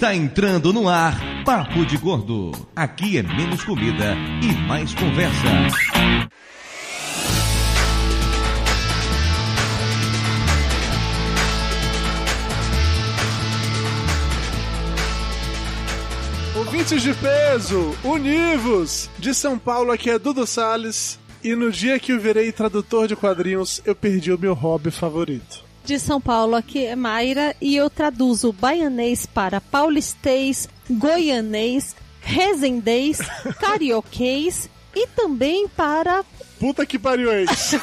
Está entrando no ar Papo de Gordo. Aqui é menos comida e mais conversa. Ouvintes de peso, univos! De São Paulo, aqui é Dudu Salles. E no dia que eu virei tradutor de quadrinhos, eu perdi o meu hobby favorito. De São Paulo, aqui é Mayra e eu traduzo baianês para paulistês, goianês, resendês, carioquês e também para. Puta que pariu é isso!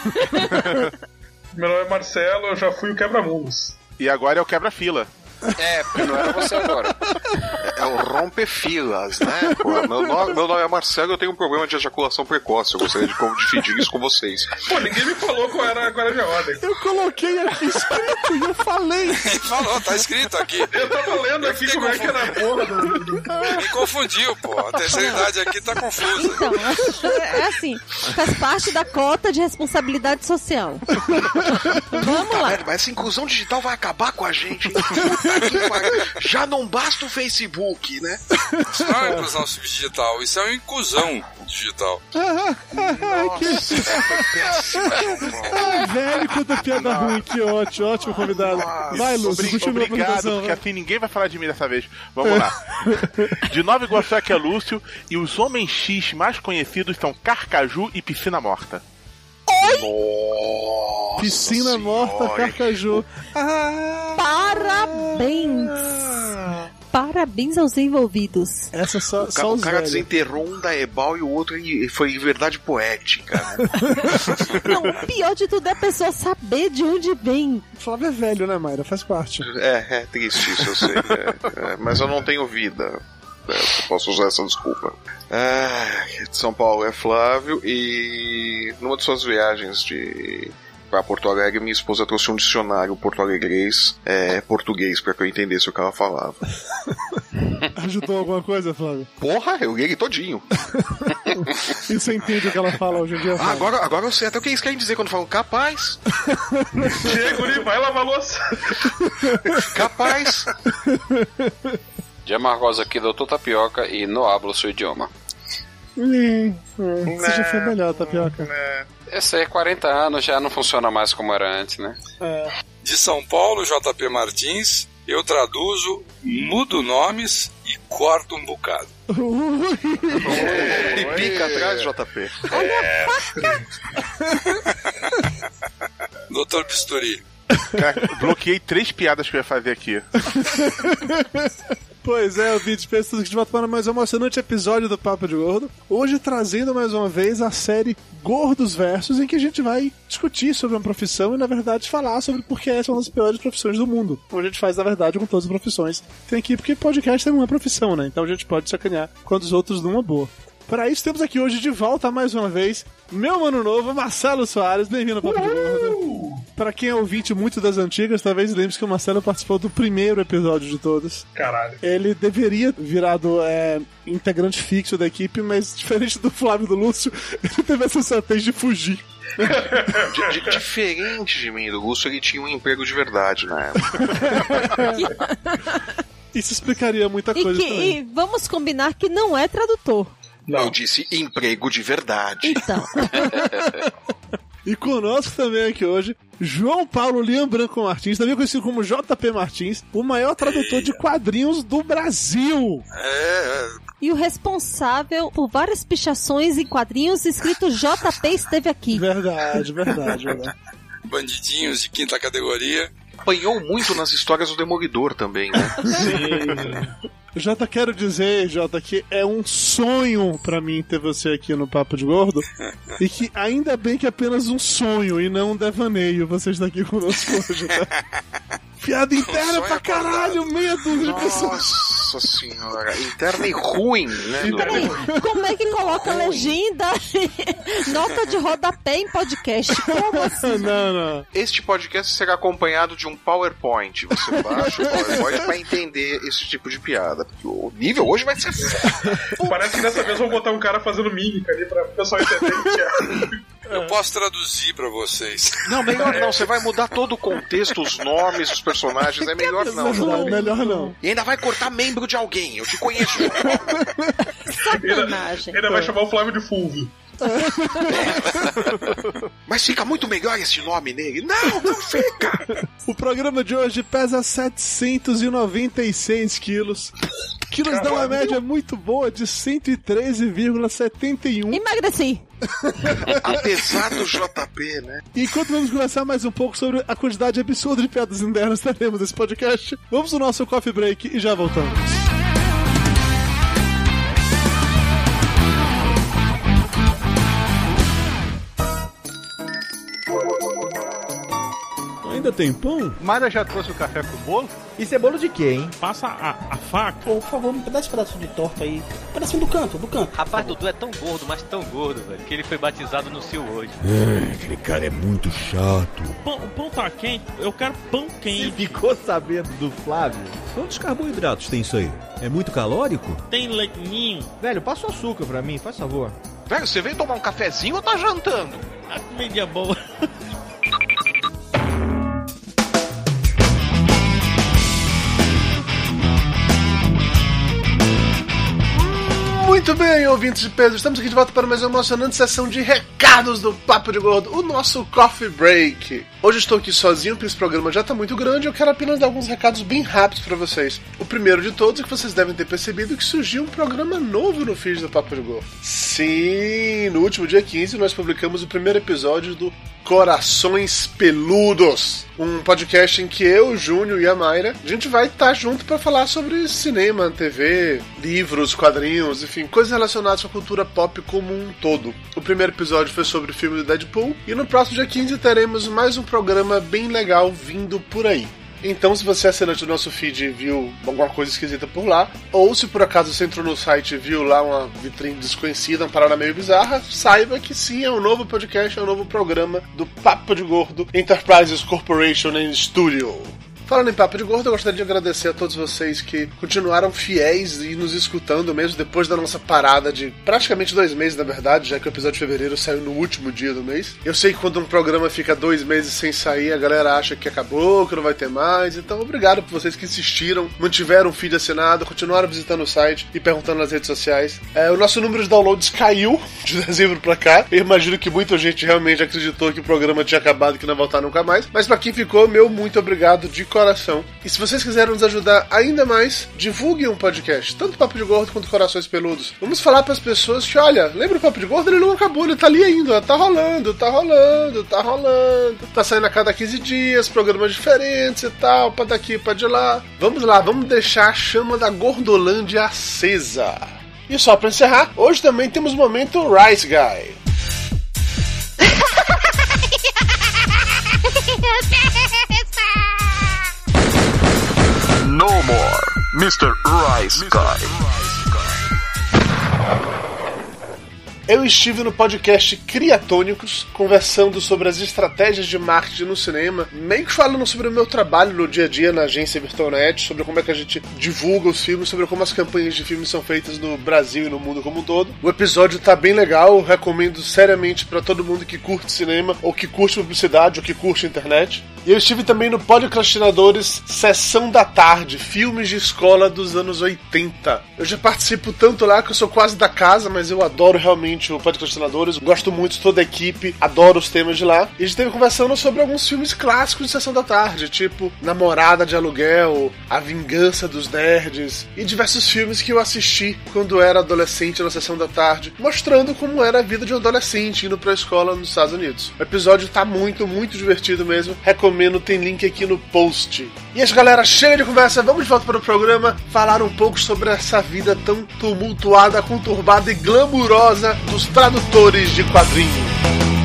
Meu nome é Marcelo, eu já fui o quebra-mundos. E agora é o quebra-fila. É, porque não era você agora. É o rompe-filas, né? Pô, meu, nome, meu nome é Marcelo eu tenho um problema de ejaculação precoce. Eu gostaria de dividir isso com vocês. Pô, ninguém me falou qual era agora a minha ordem. Eu coloquei aqui escrito e eu falei. Ele falou, tá escrito aqui. Eu tava lendo aqui como é que era a porra do... Me confundiu, pô. A terceira idade aqui tá confusa. Então, é assim, faz parte da cota de responsabilidade social. Vamos lá. Merda, mas essa inclusão digital vai acabar com a gente. Já não basta o Facebook, né? Isso não é inclusão digital, isso é uma inclusão digital. Ah, velho, quanta piada ruim, que ótimo, ótimo convidado. Vai, Lúcio, Obri- continua Obrigado, porque assim ninguém vai falar de mim dessa vez. Vamos lá. De Nova Iguaçu aqui é Lúcio, e os homens X mais conhecidos são Carcaju e Piscina Morta. Nossa Piscina senhora. morta, carcaju. Ah, Parabéns! Parabéns aos envolvidos. essa só, O, ca- só o os cara velhos. desenterrou um da Ebal e o outro foi em verdade poética. né? Não, o pior de tudo é a pessoa saber de onde vem. Flávio é velho, né, Mayra? Faz parte. É, é triste isso, eu sei. é, é, mas eu não tenho vida. Eu posso usar essa desculpa. Ah, de São Paulo é Flávio e numa de suas viagens de para Porto Alegre, minha esposa trouxe um dicionário porto-alegrês, é, português, para que eu entendesse o que ela falava. Ajudou alguma coisa, Flávio? Porra, eu li ele todinho. E você entende o que ela fala hoje em dia? Ah, agora, agora eu sei até o que eles querem dizer quando falam capaz, Diego, Guri, vai lavar a louça. capaz. De Amargosa aqui, doutor Tapioca, e no hablo seu idioma. Hum, hum, já foi melhor, Tapioca. Esse aí é 40 anos, já não funciona mais como era antes, né? É. De São Paulo, JP Martins, eu traduzo, mudo nomes e corto um bocado. E pica atrás, JP. Doutor Bisturi, Cara, bloqueei três piadas que eu ia fazer aqui. Pois é, o vídeo pensa tudo que de volta para mais um emocionante episódio do Papo de Gordo. Hoje trazendo mais uma vez a série Gordos Versos, em que a gente vai discutir sobre uma profissão e, na verdade, falar sobre por que essa é uma das piores profissões do mundo. Como a gente faz, na verdade, com todas as profissões. Tem aqui porque podcast é uma profissão, né? Então a gente pode sacanear quando os outros numa boa. Para isso, temos aqui hoje de volta mais uma vez meu mano novo, Marcelo Soares. Bem-vindo ao Papo de Gordo. Para quem é ouvinte muito das antigas, talvez lembre que o Marcelo participou do primeiro episódio de todos. Caralho. Ele deveria virado é, integrante fixo da equipe, mas diferente do Flávio e do Lúcio, ele teve essa estratégia de fugir. Di- di- diferente de mim e do Lúcio, ele tinha um emprego de verdade na época. Isso explicaria muita E, coisa que, também. e vamos combinar que não é tradutor. Eu disse emprego de verdade. Então, E conosco também aqui hoje, João Paulo Liam Branco Martins, também conhecido como JP Martins, o maior tradutor de quadrinhos do Brasil. É, e o responsável por várias pichações em quadrinhos escrito JP esteve aqui. Verdade, verdade, verdade. bandidinhos de quinta categoria. Apanhou muito nas histórias do Demolidor também, né? Jota, quero dizer, Jota, que é um sonho pra mim ter você aqui no Papo de Gordo. e que ainda bem que é apenas um sonho e não um devaneio você está aqui conosco hoje, tá? Piada interna pra caralho, meia dúzia de pessoas. Nossa senhora, interna e ruim, né? Peraí, como é que coloca legenda e nota de rodapé em podcast? Como assim? Não, não. Este podcast será acompanhado de um PowerPoint. Você baixa o PowerPoint pra entender esse tipo de piada. Porque o nível hoje vai ser. Parece que dessa vez vão botar um cara fazendo mímica ali pra o pessoal entender o que é. Eu posso traduzir pra vocês. Não, melhor não. Você vai mudar todo o contexto, os nomes, os personagens. É melhor não. Não, melhor não. E ainda vai cortar membro de alguém. Eu te conheço. Sacanagem. Ainda vai chamar o Flávio de Fulvio. Mas fica muito melhor esse nome nele. Não, não fica. O programa de hoje pesa 796 quilos. Quilos dá uma média muito boa de 113,71. Emagreci. Apesar do JP, né? Enquanto vamos conversar mais um pouco sobre a quantidade absurda de piadas internas que teremos nesse podcast, vamos no nosso coffee break e já voltamos. Ainda tem pão? Mara já trouxe o café com o bolo? Isso é bolo de quê, hein? Passa a, a faca. Pô, por favor, me dá esse pedaço de torta aí. Um pedacinho do canto, do canto. Rapaz, Dudu é tão gordo, mas tão gordo, velho, que ele foi batizado no Sil hoje. Ah, aquele cara é muito chato. Pão, o pão tá quente. Eu quero pão quente. Ficou sabendo do Flávio? Quantos carboidratos tem isso aí? É muito calórico? Tem leitinho. Velho, passa o açúcar pra mim, faz favor. Velho, você veio tomar um cafezinho ou tá jantando? A comida é boa. Muito bem, ouvintes de Pedro, estamos aqui de volta para mais uma emocionante sessão de recados do Papo de Gordo, o nosso Coffee Break. Hoje estou aqui sozinho, porque esse programa já está muito grande eu quero apenas dar alguns recados bem rápidos para vocês. O primeiro de todos é que vocês devem ter percebido que surgiu um programa novo no feed do Papo de Gordo. Sim, no último dia 15 nós publicamos o primeiro episódio do Corações Peludos, um podcast em que eu, Júnior e a Mayra, a gente vai estar junto para falar sobre cinema, TV, livros, quadrinhos, enfim, coisas relacionadas à cultura pop como um todo. O primeiro episódio foi sobre o filme do Deadpool e no próximo dia 15 teremos mais um programa bem legal vindo por aí. Então, se você é assinante do nosso feed e viu alguma coisa esquisita por lá, ou se por acaso você entrou no site e viu lá uma vitrine desconhecida, uma parada meio bizarra, saiba que sim, é um novo podcast, é um novo programa do Papo de Gordo Enterprises Corporation and Studio. Falando em Papo de Gordo, eu gostaria de agradecer a todos vocês que continuaram fiéis e nos escutando mesmo depois da nossa parada de praticamente dois meses, na verdade, já que o episódio de fevereiro saiu no último dia do mês. Eu sei que quando um programa fica dois meses sem sair, a galera acha que acabou, que não vai ter mais. Então, obrigado por vocês que insistiram, mantiveram o feed assinado, continuaram visitando o site e perguntando nas redes sociais. É, o nosso número de downloads caiu de dezembro pra cá. Eu imagino que muita gente realmente acreditou que o programa tinha acabado e que não ia voltar nunca mais. Mas para quem ficou, meu muito obrigado de coração. E se vocês quiserem nos ajudar ainda mais, divulguem um podcast, tanto Papo de Gordo quanto Corações Peludos. Vamos falar para as pessoas que, olha, lembra o Papo de Gordo? Ele não acabou, ele tá ali ainda, tá rolando, tá rolando, tá rolando. Tá saindo a cada 15 dias, programas diferentes e tal, pra daqui, pra de lá. Vamos lá, vamos deixar a chama da Gordolândia acesa. E só para encerrar, hoje também temos o momento Rice Guy. No more, Mr. Rice Guy. Eu estive no podcast Criatônicos, conversando sobre as estratégias de marketing no cinema, meio que falando sobre o meu trabalho no dia a dia na agência Virtualnet, sobre como é que a gente divulga os filmes, sobre como as campanhas de filmes são feitas no Brasil e no mundo como um todo. O episódio tá bem legal, recomendo seriamente para todo mundo que curte cinema, ou que curte publicidade, ou que curte internet. E eu estive também no Podcastinadores Sessão da Tarde, filmes de escola dos anos 80. Eu já participo tanto lá que eu sou quase da casa, mas eu adoro realmente o Podcastinadores, gosto muito de toda a equipe, adoro os temas de lá. E a gente esteve conversando sobre alguns filmes clássicos de Sessão da Tarde, tipo Namorada de Aluguel, A Vingança dos Nerds, e diversos filmes que eu assisti quando era adolescente na Sessão da Tarde, mostrando como era a vida de um adolescente indo pra escola nos Estados Unidos. O episódio tá muito, muito divertido mesmo, recomendo, tem link aqui no post. E as galera, chega de conversa, vamos de volta para o programa falar um pouco sobre essa vida tão tumultuada, conturbada e glamurosa dos tradutores de quadrinhos.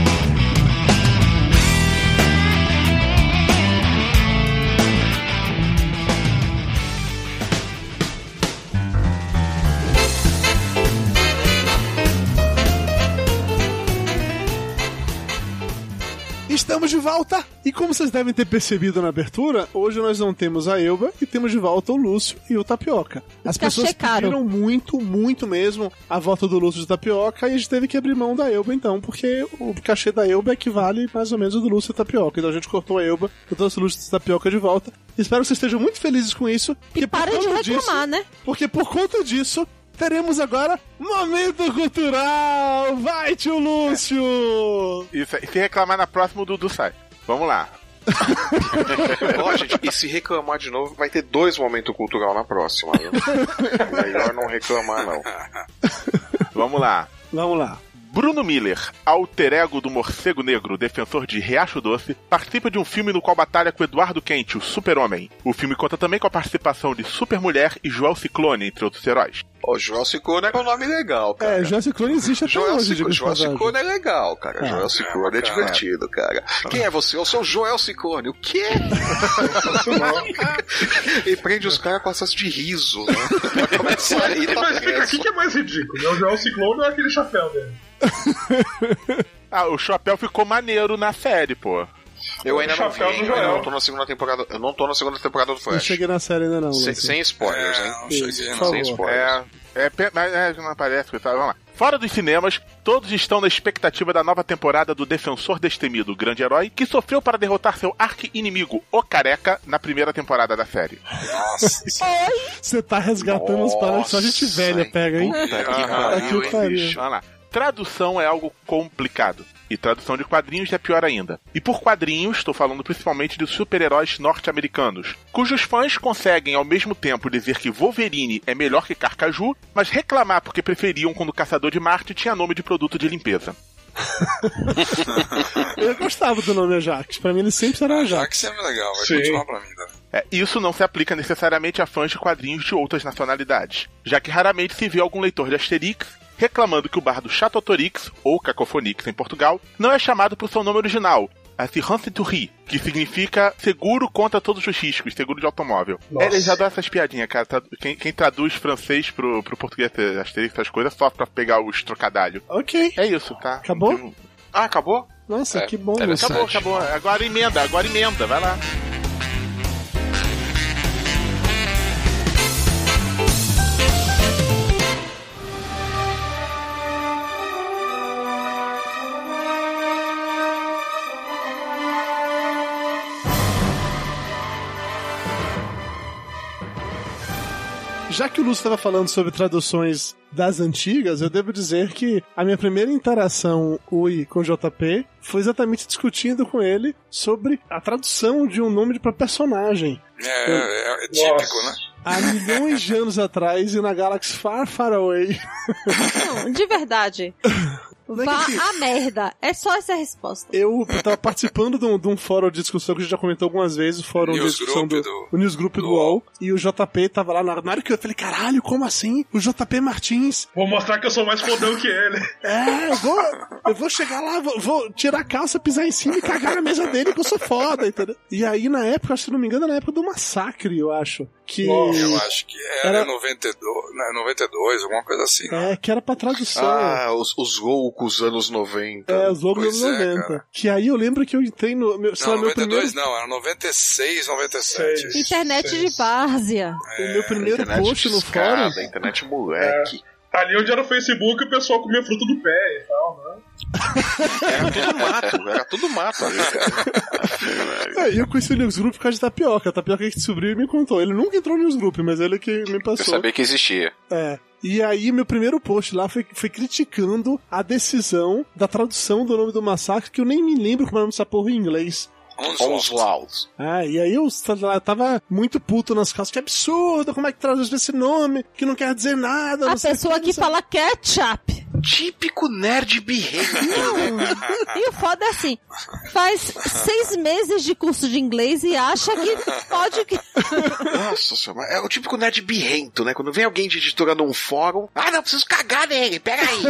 Estamos de volta! E como vocês devem ter percebido na abertura, hoje nós não temos a Elba e temos de volta o Lúcio e o Tapioca. As Cachê pessoas caro. pediram muito, muito mesmo a volta do Lúcio e do Tapioca e a gente teve que abrir mão da Elba então, porque o cachê da Elba equivale mais ou menos ao do Lúcio e Tapioca. Então a gente cortou a Elba e trouxe o Lúcio e Tapioca de volta. Espero que vocês estejam muito felizes com isso. Por Parem de reclamar, disso, né? porque por conta disso, teremos agora Momento Cultural! Vai, tio Lúcio! Isso, aí. se reclamar na próxima, o Dudu sai. Vamos lá. Ó, gente, e se reclamar de novo, vai ter dois momentos cultural na próxima. Viu? Melhor não reclamar, não. Vamos lá. Vamos lá. Bruno Miller, alter ego do morcego negro, defensor de Riacho Doce, participa de um filme no qual batalha com Eduardo Quente, o super-homem. O filme conta também com a participação de Supermulher e Joel Ciclone, entre outros heróis. Ó, Joel Ciclone é um nome legal, cara. É, Joel Ciclone existe até Joel, hoje, passagem. Ciclone é legal, cara. Ah, Joel Ciclone é cara. divertido, cara. Quem é você? Eu sou o Joel Ciclone. O quê? e prende os caras com acesso de riso, né? Começa aí, tá Mas fica aqui que é mais ridículo, né? O Joel Ciclone ou aquele chapéu dele? Ah, o chapéu ficou maneiro na série, pô. Eu ainda não vi, eu não tô na segunda temporada. Eu não tô na segunda temporada do Não Flash. cheguei na série ainda não, Sem, sem spoilers, hein? não cheguei, não. Sem spoilers. É, é, mas é, não aparece, sabe? Vamos lá. Fora dos cinemas, todos estão na expectativa da nova temporada do Defensor Destemido, o grande herói, que sofreu para derrotar seu arqui-inimigo, o Careca, na primeira temporada da série. Nossa. Você tá resgatando as palavras só gente velha pega, hein? Puta que pariu, Que hein, bicho? Vamos lá. Tradução é algo complicado. E tradução de quadrinhos é pior ainda. E por quadrinhos, estou falando principalmente de super-heróis norte-americanos, cujos fãs conseguem ao mesmo tempo dizer que Wolverine é melhor que Carcaju, mas reclamar porque preferiam quando o Caçador de Marte tinha nome de produto de limpeza. Eu gostava do nome Ajax. Pra mim ele sempre será Ajax. Sempre é legal, vai Sim. continuar pra mim, tá? É, isso não se aplica necessariamente a fãs de quadrinhos de outras nacionalidades, já que raramente se vê algum leitor de Asterix reclamando que o bar do Chatotorix, ou Cacofonix em Portugal, não é chamado por seu nome original, Assurance to Ri, que significa seguro contra todos os riscos, seguro de automóvel. Nossa. É, eles adoram essas piadinhas, cara. Tradu- Quem, quem traduz francês pro, pro português Asterix, essas coisas, só pra pegar os trocadalhos. Ok. É isso, tá? Acabou? Tem- Ah, acabou? Nossa, É, que bom. Acabou, acabou. Agora emenda, agora emenda, vai lá. Já que o Lúcio estava falando sobre traduções das antigas, eu devo dizer que a minha primeira interação Ui com o JP foi exatamente discutindo com ele sobre a tradução de um nome para personagem. É, é, é típico, né? Há milhões de anos atrás e na Galaxy Far Far Away. Não, de verdade. Não é Vá que- a merda. É só essa a resposta. Eu tava participando de um, de um fórum de discussão que a gente já comentou algumas vezes, o fórum de discussão do, do- o Newsgroup do, do UOL, e o JP tava lá na, na hora que eu falei, caralho, como assim? O JP Martins Vou mostrar que eu sou mais fodão que ele. É, eu vou, eu vou chegar lá, vou, vou tirar a calça, pisar em cima e cagar na mesa dele, que eu sou foda, entendeu? E aí, na época, se não me engano, na época do massacre, eu acho. Que. Eu acho que era, Era- em 92, né, 92, alguma coisa assim. né? É, que era pra tradução. Ah, os, os loucos anos 90. é, os logos dos pois anos é, 90. cara. que aí eu lembro que eu entrei no. Meu, Não, lá, meu 92 primeiro, não, era 96, 97. Internet de várzea. o meu primeiro post no fórum. Internet moleque. Ali onde era o Facebook, o pessoal comia fruto do pé e tal, né? Era tudo mato, era tudo mato ali. É, e eu conheci o Newsgroup por causa de Tapioca. A Tapioca que descobriu e me contou. Ele nunca entrou no Newsgroup, mas ele que me Eu passou. sabia que existia. É. E aí, meu primeiro post lá foi, foi criticando a decisão da tradução do nome do massacre, que eu nem me lembro como é o nome dessa porra em inglês. Onslaught. Ah, e aí eu tava muito puto nas calças. Que absurdo, como é que traduz esse nome? Que não quer dizer nada. A pessoa que, que fala ketchup. Típico nerd birrento. Não. E o foda é assim: faz seis meses de curso de inglês e acha que pode. que- Nossa senhora, é o típico nerd birrento, né? Quando vem alguém de editora num fórum, ah, não, preciso cagar nele, pera aí.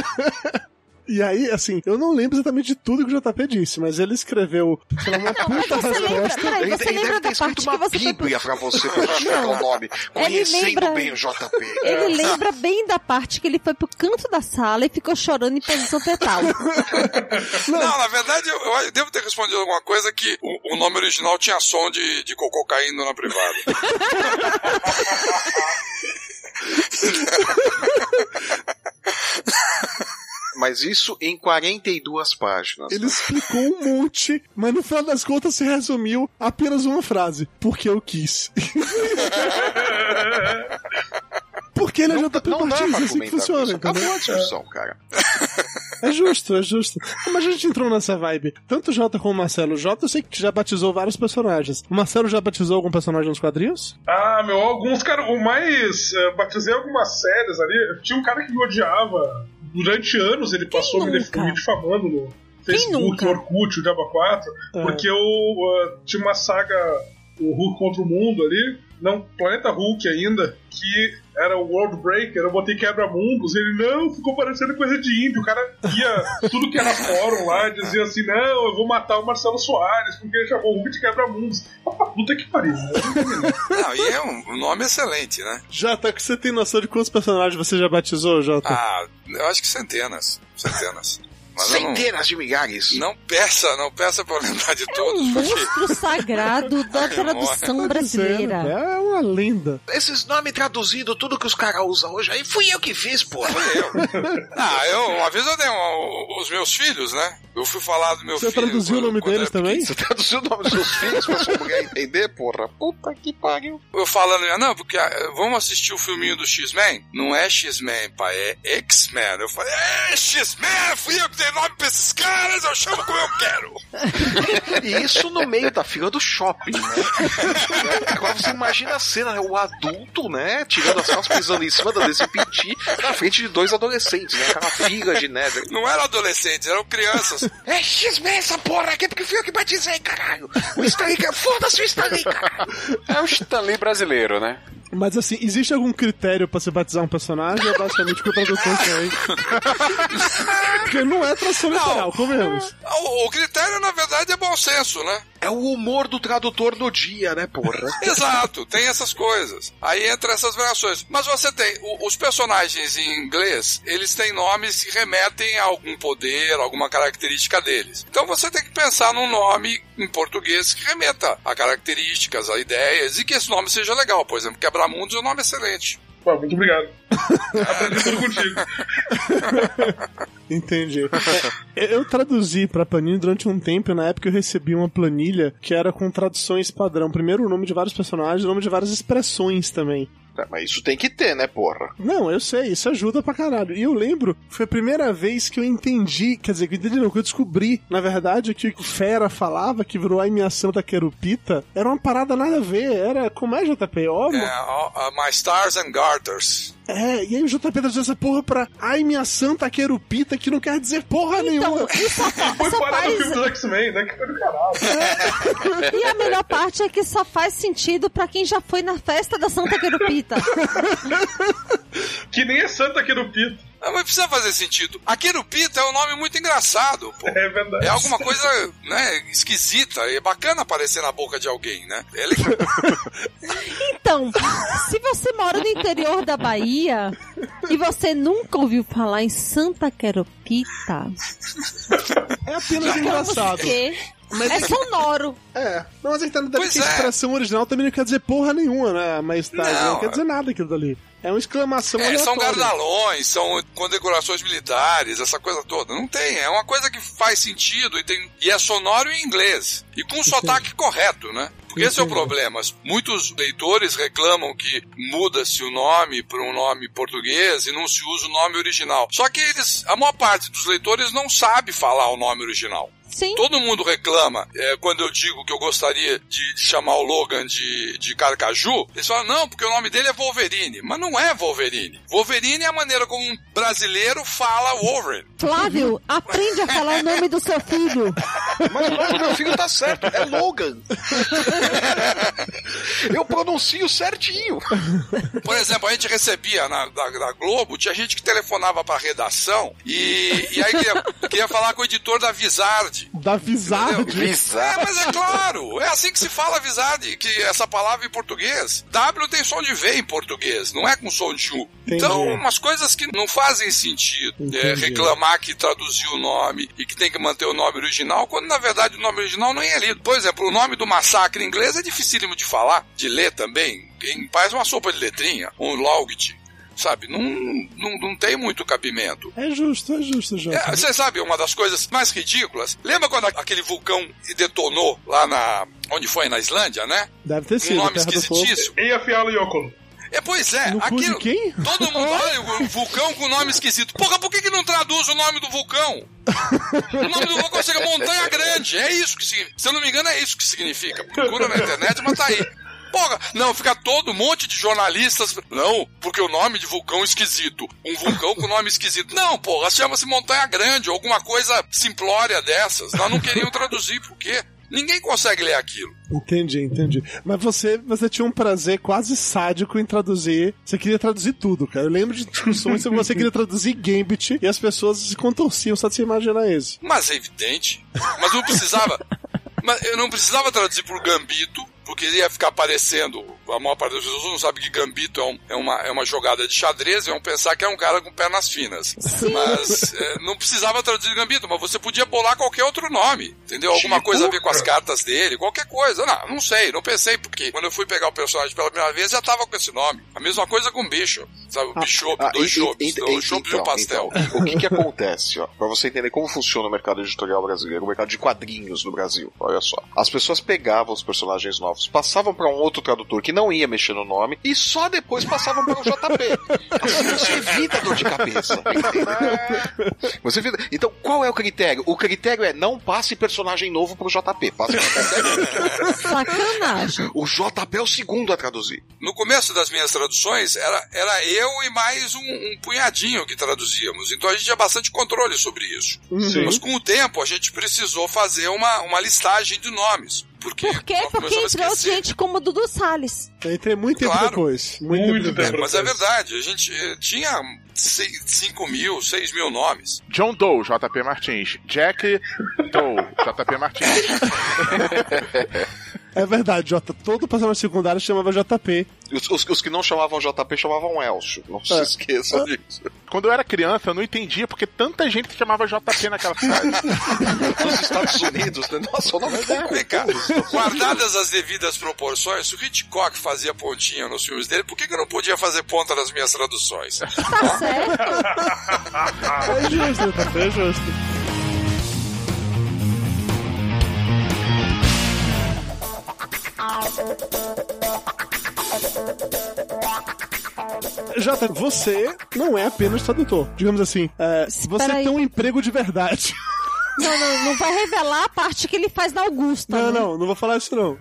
E aí, assim, eu não lembro exatamente de tudo que o JP disse, mas ele escreveu sei lá, uma puta você lembra- resposta. peraí, Ele, você ele lembra deve ter da parte escrito que uma você foi bíblia pra você, pra o nome. Ele Conhecendo lembra- bem o JP. Ele lembra bem da parte que ele foi pro canto da sala e ficou chorando em posição fetal. Não, na verdade, eu, eu devo ter respondido alguma coisa que o, o nome original tinha som de, de cocô caindo na privada. Mas isso em 42 páginas. Ele explicou um monte, mas no final das contas se resumiu apenas uma frase. Porque eu quis. Porque ele é JP Não dá pra Martins, é assim que funciona, isso. Acabou entendeu? a discussão, cara. É justo, é justo. Mas a gente entrou nessa vibe. Tanto o Jota como o Marcelo. O Jota eu sei que já batizou vários personagens. O Marcelo já batizou algum personagem nos quadrinhos? Ah, meu, alguns, cara, o mais. eh, batizei algumas séries ali. Tinha um cara que me odiava. Durante anos ele passou me, dif- me difamando no Facebook, no Orkut, o Diaba 4, É. porque eu ah, tinha uma saga, o Hulk contra o Mundo ali, não, Planeta Hulk ainda, que era o World Breaker, eu botei quebra-mundos, ele, não, ficou parecendo coisa de índio, o cara ia, tudo que era fórum lá, dizia assim, não, eu vou matar o Marcelo Soares, porque ele chamou o Hulk de quebra-mundos. Puta que pariu, né? Não, e é um, um nome excelente, né? Jota, que você tem noção de quantos personagens você já batizou, Jota? Ah, eu acho que centenas. Centenas. Mas eu não- Centenas de milhares. Não peça, não peça pra eu lembrar de todos, porque. Monstro sagrado da tradução brasileira. É uma lenda. Esses nomes traduzidos, tudo que os caras usam hoje aí, fui eu que fiz, pô. Ah, eu, uma vez eu dei um- os meus filhos, né? Eu fui falar do meu Você filho. traduziu o nome deles também? Você traduziu o nome dos seus filhos pra sua mulher entender, porra? Puta que pariu. Eu falando, não, porque ah, vamos assistir o filminho do X-Men? Não é X-Men, pai, é X-Men. Eu falei, é X-Men, fui eu que dei nome pra esses caras, eu chamo como eu quero. E isso no meio da fila do shopping, né? Agora você imagina a cena, né? O adulto, né? Tirando as calças, pisando em cima da desse piti, na frente de dois adolescentes, né? Aquela fila de neve. Não eram adolescentes, eram crianças. É X-Men essa porra aqui, porque fui eu que batizei, caralho. O Stanley, foda-se o Stanley, caralho. É o Stanley brasileiro, né? Mas assim, existe algum critério pra se batizar um personagem? É basicamente com tradução também. Porque não é tradução literal, comemos. O, o critério, na verdade, é bom senso, né? É o humor do tradutor do dia, né, porra? Exato, tem essas coisas. Aí entra essas variações. Mas você tem o- os personagens em inglês, eles têm nomes que remetem a algum poder, alguma característica deles. Então você tem que pensar num nome em português que remeta a características, a ideias e que esse nome seja legal. Por exemplo, Quebra-Mundos é um nome excelente. Pô, muito obrigado. Aprendi tudo contigo. Entendi. É, eu traduzi pra Panini durante um tempo e na época eu recebi uma planilha que era com traduções padrão. Primeiro o nome de vários personagens, o nome de várias expressões também. É, mas isso tem que ter, né, porra? Não, eu sei, isso ajuda pra caralho. E eu lembro, foi a primeira vez que eu entendi, quer dizer, que eu entendi não, que eu descobri, na verdade, que o que o Fera falava, que virou a minha Santa Querupita, era uma parada nada a ver, era, como é, JP? Ó, É, ó, ó, My Stars and Garters. É, e aí o JP traduziu essa porra pra Ai, minha Santa Querupita, que não quer dizer porra nenhuma. Foi só parar no faz- filme do X-Men, né? Que foi do caralho. E a melhor parte é que só faz sentido pra quem já foi na festa da Santa Querupita. Que nem é Santa Querupita. Não, mas precisa fazer sentido. A Querupita é um nome muito engraçado, pô. É verdade. É alguma coisa, né, esquisita. E é bacana aparecer na boca de alguém, né? É legal. Então, se você mora no interior da Bahia e você nunca ouviu falar em Santa Querupita, É apenas engraçado. você é sonoro. É, não, mas é que tá deve Pois que a é. expressão original também não quer dizer porra nenhuma, né? Mas tá, não, Não, quer dizer nada aquilo dali. É uma exclamação É, são gardalões, são condecorações militares, essa coisa toda. Não tem, é uma coisa que faz sentido e, tem, e é sonoro em inglês. E com sotaque correto, né? Porque esse é o problema. Muitos leitores reclamam que muda-se o nome para um nome português e não se usa o nome original. Só que eles, a maior parte dos leitores não sabe falar o nome original. Sim. Todo mundo reclama é, quando eu digo que eu gostaria de, de chamar o Logan de, de Carcaju. Eles falam, não, porque o nome dele é Wolverine. Mas não é Wolverine. Wolverine é a maneira como um brasileiro fala Wolverine. Flávio, aprende a falar o nome do seu filho. Mas o nome do meu filho tá certo, é Logan. Eu pronuncio certinho. Por exemplo, a gente recebia na, da, da Globo, tinha gente que telefonava pra redação e, e aí queria, queria falar com o editor da Vizard. Da Vizard? É, mas é claro, é assim que se fala Vizard, que essa palavra em português. W tem som de V em português, não é com som de U. Então, umas coisas que não fazem sentido. É, Entendi. reclamar que traduziu o nome e que tem que manter o nome original, quando na verdade o nome original nem é lido. Por exemplo, o nome do massacre em inglês é dificílimo de falar, de ler também. Quem faz uma sopa de letrinha, um logged, sabe? Não, não, não tem muito cabimento. É justo, é justo, Jota. É, Você sabe uma das coisas mais ridículas? Lembra quando aquele vulcão detonou lá na. onde foi? Na Islândia, né? Deve ter Um sido. nome do Fogo. esquisitíssimo. Em Afialo Yoko. É, pois é, No aquilo. quem? Todo mundo olha o vulcão com nome esquisito. Porra, por que, que não traduz o nome do vulcão? O nome do vulcão seria Montanha Grande. É isso que significa. Se eu não me engano, é isso que significa. Procura na internet, mas tá aí. Porra, não, fica todo um monte de jornalistas. Não, porque o nome de vulcão esquisito. Um vulcão com nome esquisito. Não, porra, chama-se Montanha Grande, ou alguma coisa simplória dessas. Nós não queriam traduzir, por quê? Ninguém consegue ler aquilo. Entendi, entendi. Mas você, você tinha um prazer quase sádico em traduzir. Você queria traduzir tudo, cara. Eu lembro de discussões sobre você queria traduzir Gambit e as pessoas se contorciam só de você imaginar isso. Mas é evidente. Mas não precisava. Mas eu não precisava traduzir por gambito, porque ia ficar parecendo. A maior parte das pessoas não sabe que gambito é, um- é uma, é uma jogada de xadrez, e vão pensar que é um cara com pernas finas. Mas é, não precisava traduzir gambito, mas você podia bolar qualquer outro nome, entendeu? Alguma Tipo? coisa a ver com as cartas dele, qualquer coisa. Não, não sei, não pensei, porque quando eu fui pegar o personagem pela primeira vez já tava com esse nome. A mesma coisa com o bicho, sabe? O bicho, Ah, dois chopps, e- dois e- e um então, pastel. então, o que que acontece, ó, pra você entender como funciona o mercado editorial brasileiro, o mercado de quadrinhos no Brasil, olha só. As pessoas pegavam os personagens novos, passavam pra um outro tradutor que não ia mexer no nome e só depois passavam para o JP. Assim você evita dor de cabeça. Você evita... Então, qual é o critério? O critério é não passe personagem novo pro JP, passe Sacanagem. O JP é o segundo a traduzir. No começo das minhas traduções, era, era eu e mais um, um punhadinho que traduzíamos. Então a gente tinha bastante controle sobre isso. Uhum. Mas com o tempo, a gente precisou fazer uma, uma listagem de nomes. Porque Por quê? Porque a entrou gente como Dudu Salles. Entrei muito tempo Claro. depois. Muito, tempo depois. Mas é verdade, a gente eh, tinha 5 mil, 6 mil nomes. John Doe, JP Martins. Jack Doe, JP Martins. É verdade, Jota. Todo personagem secundário chamava JP. Os, os- os que não chamavam JP chamavam Elcio. Não se É. esqueça disso. Quando eu era criança, eu não entendia porque tanta gente se chamava JP naquela cidade. Nos Estados Unidos, né? Nossa, o nome é cá, guardadas as devidas proporções, se o Hitchcock fazia pontinha nos filmes dele, por que, que eu não podia fazer ponta nas minhas traduções? Tá certo. É justo, é justo. Jota, você não é apenas tradutor. Digamos assim, é, você tem um emprego de verdade. Não, não, não vai revelar a parte que ele faz na Augusta. Não, né? não, não vou falar isso não.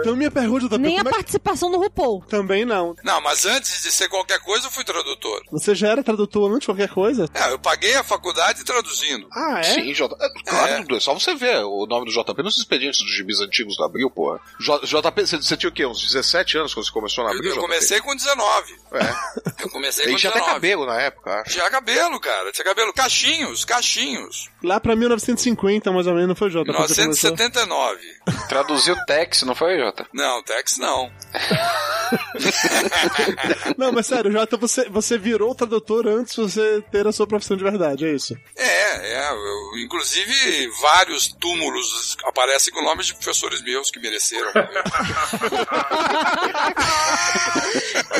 Então minha pergunta, JP, Nem a é participação no RuPaul. Também não. Não, mas antes de ser qualquer coisa, eu fui tradutor. Você já era tradutor antes de qualquer coisa? É, eu paguei a faculdade traduzindo. Ah, é? Sim, J... é, Claro, é só você ver o nome do JP nos expedientes dos gibis antigos da Abril, porra. J- JP, você, você tinha o quê? Uns 17 anos quando você começou na Abril? eu comecei com 19. É. Eu comecei Ele com tinha 19. até cabelo na época, acho. Tinha cabelo, cara. Tinha cabelo. Cachinhos, cachinhos. Lá pra 1950, mais ou menos, não foi, começou? 1979. Traduziu Tex, não foi, Jota? Não, Tex não. Não, mas sério, Jota, você, você virou tradutor antes de você ter a sua profissão de verdade, é isso? É, é. eu- inclusive, vários túmulos aparecem com nomes de professores meus que mereceram.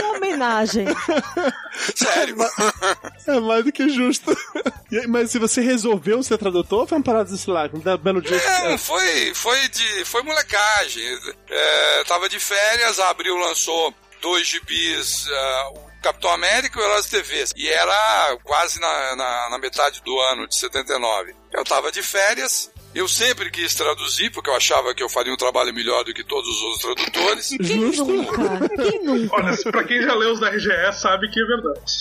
Uma homenagem. Sério. É mais do que justo. Mas se você resolveu ser tradutor, foi uma parada, sei lá, da belo dia. Não, foi, foi de. Foi molecagem. É, tava de férias, a Abril lançou dois gibis, ah, o Capitão América e o Heróis TV. E era quase na, na, na metade do ano de 79. Eu tava de férias. Eu sempre quis traduzir, porque eu achava que eu faria um trabalho melhor do que todos os outros tradutores. Quem nunca? Quem nunca? Olha, pra quem já leu os da RGE sabe que é verdade.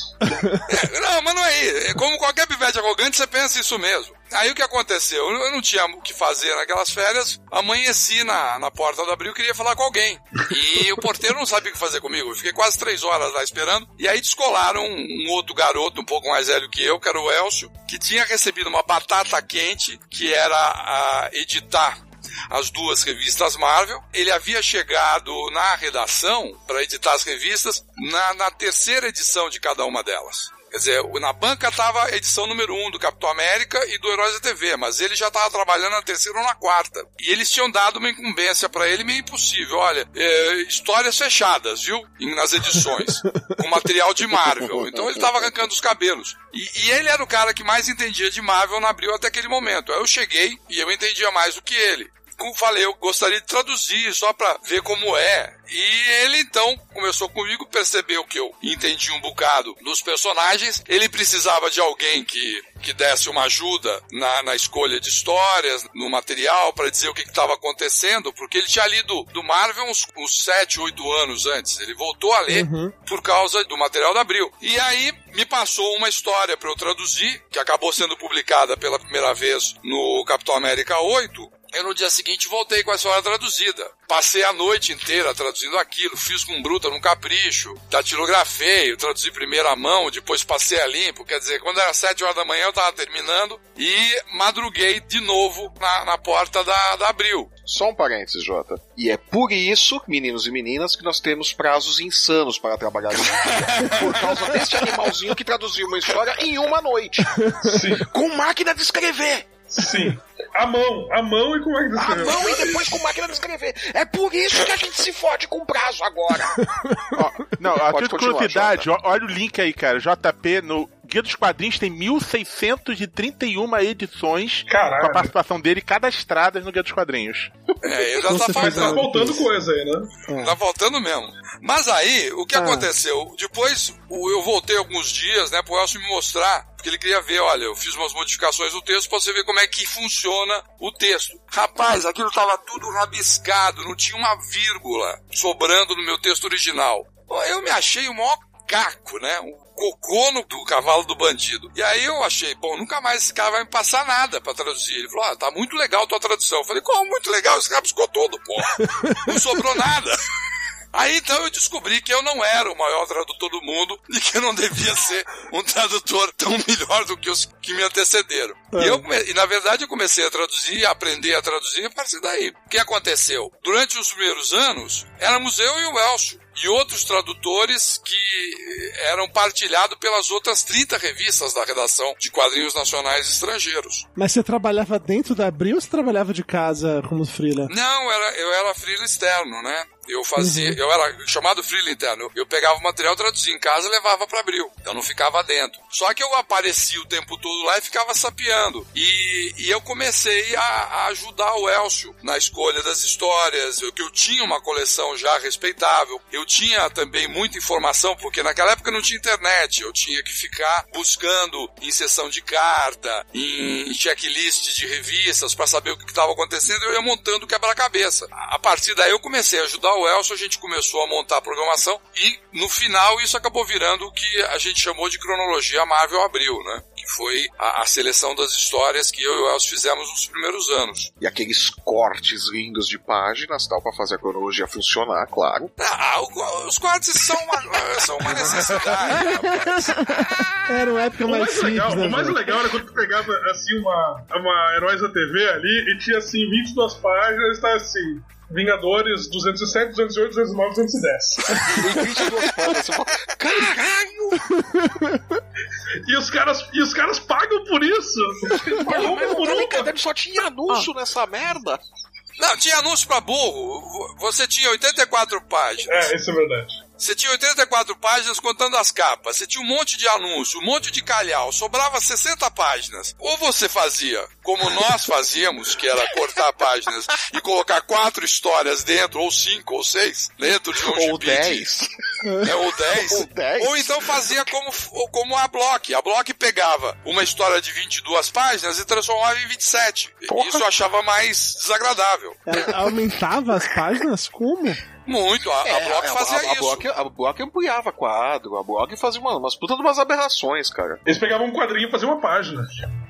É, não, mas não é isso. É como qualquer pivete arrogante, você pensa isso mesmo. Aí o que aconteceu? Eu não tinha o que fazer naquelas férias, amanheci na, na porta do abril queria falar com alguém. E o porteiro não sabia o que fazer comigo. Eu fiquei quase três horas lá esperando. E aí descolaram um, um outro garoto, um pouco mais velho que eu, que era o Elcio, que tinha recebido uma batata quente, que era a editar as duas revistas Marvel. Ele havia chegado na redação para editar as revistas na, na terceira edição de cada uma delas. Quer dizer, na banca estava a edição número 1 um do Capitão América e do Heróis da TV, mas ele já estava trabalhando na terceira ou na quarta. E eles tinham dado uma incumbência para ele meio impossível. Olha, é, histórias fechadas, viu? Nas edições. com material de Marvel. Então ele estava arrancando os cabelos. E, e, ele era o cara que mais entendia de Marvel na Abril até aquele momento. Aí eu cheguei e eu entendia mais do que ele como falei, eu gostaria de traduzir só para ver como é. E ele então começou comigo, percebeu que eu entendi um bocado dos personagens. Ele precisava de alguém que, que desse uma ajuda na, na escolha de histórias, no material, para dizer o que estava acontecendo, porque ele tinha lido do Marvel uns, uns 7, 8 anos antes. Ele voltou a ler Uhum. por causa do material da Abril. E aí me passou uma história para eu traduzir, que acabou sendo publicada pela primeira vez no Capitão América 8, eu no dia seguinte voltei com a história traduzida. Passei a noite inteira traduzindo aquilo, fiz com bruta num capricho, datilografei, eu traduzi primeiro à mão, depois passei a limpo, quer dizer, quando era sete horas da manhã eu tava terminando e madruguei de novo na, na porta da, da Abril. Só um parênteses, Jota. E é por isso, meninos e meninas, que nós temos prazos insanos para trabalhar. Por causa desse animalzinho que traduziu uma história em uma noite. Com máquina de escrever. Sim. A mão, a mão e como é que A descreve? mão e depois com máquina de escrever. É por isso que a gente se fode com prazo agora. Não, a Pode de curiosidade, olha o link aí, cara. JP no Guia dos Quadrinhos tem 1631 edições Caralho. com a participação dele cadastradas no Guia dos Quadrinhos. É, ele já Com tá. Mas tá faltando. faltando coisa aí, né? Tá faltando mesmo. Mas aí, o que Ah. aconteceu? Depois, o- eu voltei alguns dias, né, pro Elcio me mostrar, porque ele queria ver, olha, eu fiz umas modificações no texto pra você ver como é que funciona o texto. Rapaz, aquilo tava tudo rabiscado, não tinha uma vírgula sobrando no meu texto original. Eu me achei o maior caco, né? Um cocô no, do cavalo do bandido. E aí eu achei, bom, nunca mais esse cara vai me passar nada pra traduzir. Ele falou, ah, tá muito legal tua tradução. Eu falei, como muito legal? Esse cara piscou todo, pô. Não sobrou nada. Aí então eu descobri que eu não era o maior tradutor do mundo e que eu não devia ser um tradutor tão melhor do que os que me antecederam. E, eu, e na verdade eu comecei a traduzir, a aprender a traduzir a partir daí. O que aconteceu? Durante os primeiros anos, éramos eu e o Elcio e outros tradutores que eh, eram partilhados pelas outras 30 revistas da redação de quadrinhos nacionais e estrangeiros. Mas você trabalhava dentro da Abril ou você trabalhava de casa como freela? Não, era, eu era freela externo, né? Eu fazia, eu era chamado freela interno. Eu, pegava o material, traduzia em casa e levava para abril. Eu não ficava dentro. Só que eu aparecia o tempo todo lá e ficava sapeando. E, e eu comecei a, a ajudar o Elcio na escolha das histórias. Eu, que eu tinha uma coleção já respeitável. Eu tinha também muita informação, porque naquela época não tinha internet. Eu tinha que ficar buscando em sessão de carta, em checklist de revistas para saber o que estava acontecendo. Eu ia montando quebra-cabeça. A partir daí eu comecei a ajudar o Elcio, a gente começou a montar a programação e no final isso acabou virando o que a gente chamou de cronologia Marvel Abril, né? Que foi a, a seleção das histórias que eu e o Elcio fizemos nos primeiros anos. E aqueles cortes lindos de páginas, tal, pra fazer a cronologia funcionar, claro. Ah, o- os cortes são uma, são uma necessidade, rapaz. Era uma época O mais mais, simples, legal, né? o mais velho? legal era quando tu pegava assim uma, uma Heróis da TV ali e tinha assim 22 páginas e tá assim. Vingadores 207, 208, 209, 210. Em 22 páginas, você fala, caralho! E os caras, e os caras pagam por isso! Pagam Mas um por não, uma! Só tinha anúncio nessa merda. Não, tinha anúncio pra burro. Você tinha 84 páginas. É, isso é verdade. Você tinha 84 páginas contando as capas. Você tinha um monte de anúncio, um monte de calhau. Sobrava 60 páginas. Ou você fazia como nós fazíamos, que era cortar páginas e colocar quatro histórias dentro, ou cinco, ou seis, dentro de um Ou gibi de- 10. É, ou 10. Ou 10. Ou então fazia como, ou como a Block. A Block pegava uma história de 22 páginas e transformava em 27. Porra. Isso eu achava mais desagradável. É, aumentava as páginas? Como? Muito. A, a Block fazia É, a, a, isso. Block, a Block ampliava quadro, a Block fazia uma, umas putas de umas aberrações, cara. Eles pegavam um quadrinho e faziam uma página.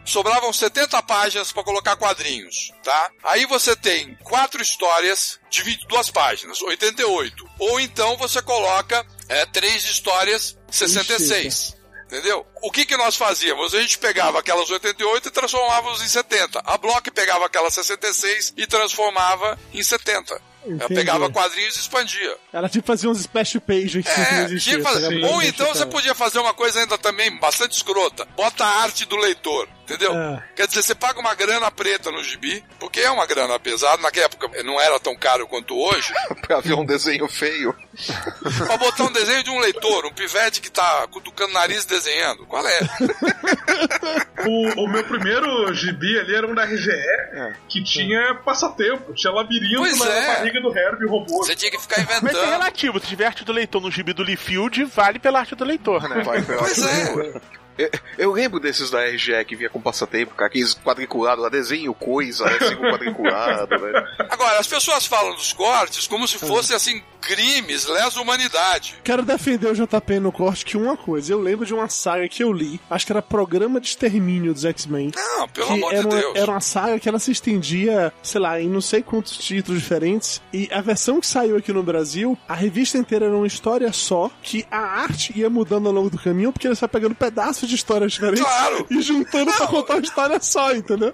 sobravam 70 páginas para colocar quadrinhos, tá? Aí você tem quatro histórias de 22 páginas, 88. Ou então você coloca é, três histórias, 66. Entendeu? O que, que nós fazíamos? A gente pegava aquelas 88 e transformávamos em 70. A Block pegava aquelas 66 e transformava em 70. Ela pegava quadrinhos e expandia. Ela tipo fazia uns splash pages que não É, existia. tinha que fazer. Ou então você podia fazer uma coisa ainda também bastante escrota. Bota a arte do leitor, entendeu? É. Quer dizer, você paga uma grana preta no gibi, porque é uma grana pesada. Naquela época não era tão caro quanto hoje. pra ver um desenho feio. pra botar um desenho de um leitor, um pivete que tá cutucando o nariz desenhando. Qual é? O, o meu primeiro gibi ali era um da RGE que tinha passatempo, tinha labirinto Pois na é. barriga do Herbie e o robô. Você tinha que ficar Mas é inventando. relativo. Se tiver arte do leitor no gibi do Liefeld, vale pela arte do leitor, né? Vai, vai, Pois é. Eu, eu lembro desses da RGE que vinha com passatempo, cara, aqueles quadriculados lá, desenho coisa, né, assim, quadriculado, velho. Agora, as pessoas falam dos cortes como se fossem assim crimes, lesa humanidade. Quero defender o JP no corte que uma coisa, eu lembro de uma saga que eu li, acho que era Programa de Extermínio dos X-Men. Não, pelo que amor de uma, Deus. era uma saga que ela se estendia, sei lá, em não sei quantos títulos diferentes. E a versão que saiu aqui no Brasil, a revista inteira era uma história só, que a arte ia mudando ao longo do caminho, porque ele só pegando pedaços de histórias diferentes Claro. e juntando pra contar uma história só, entendeu?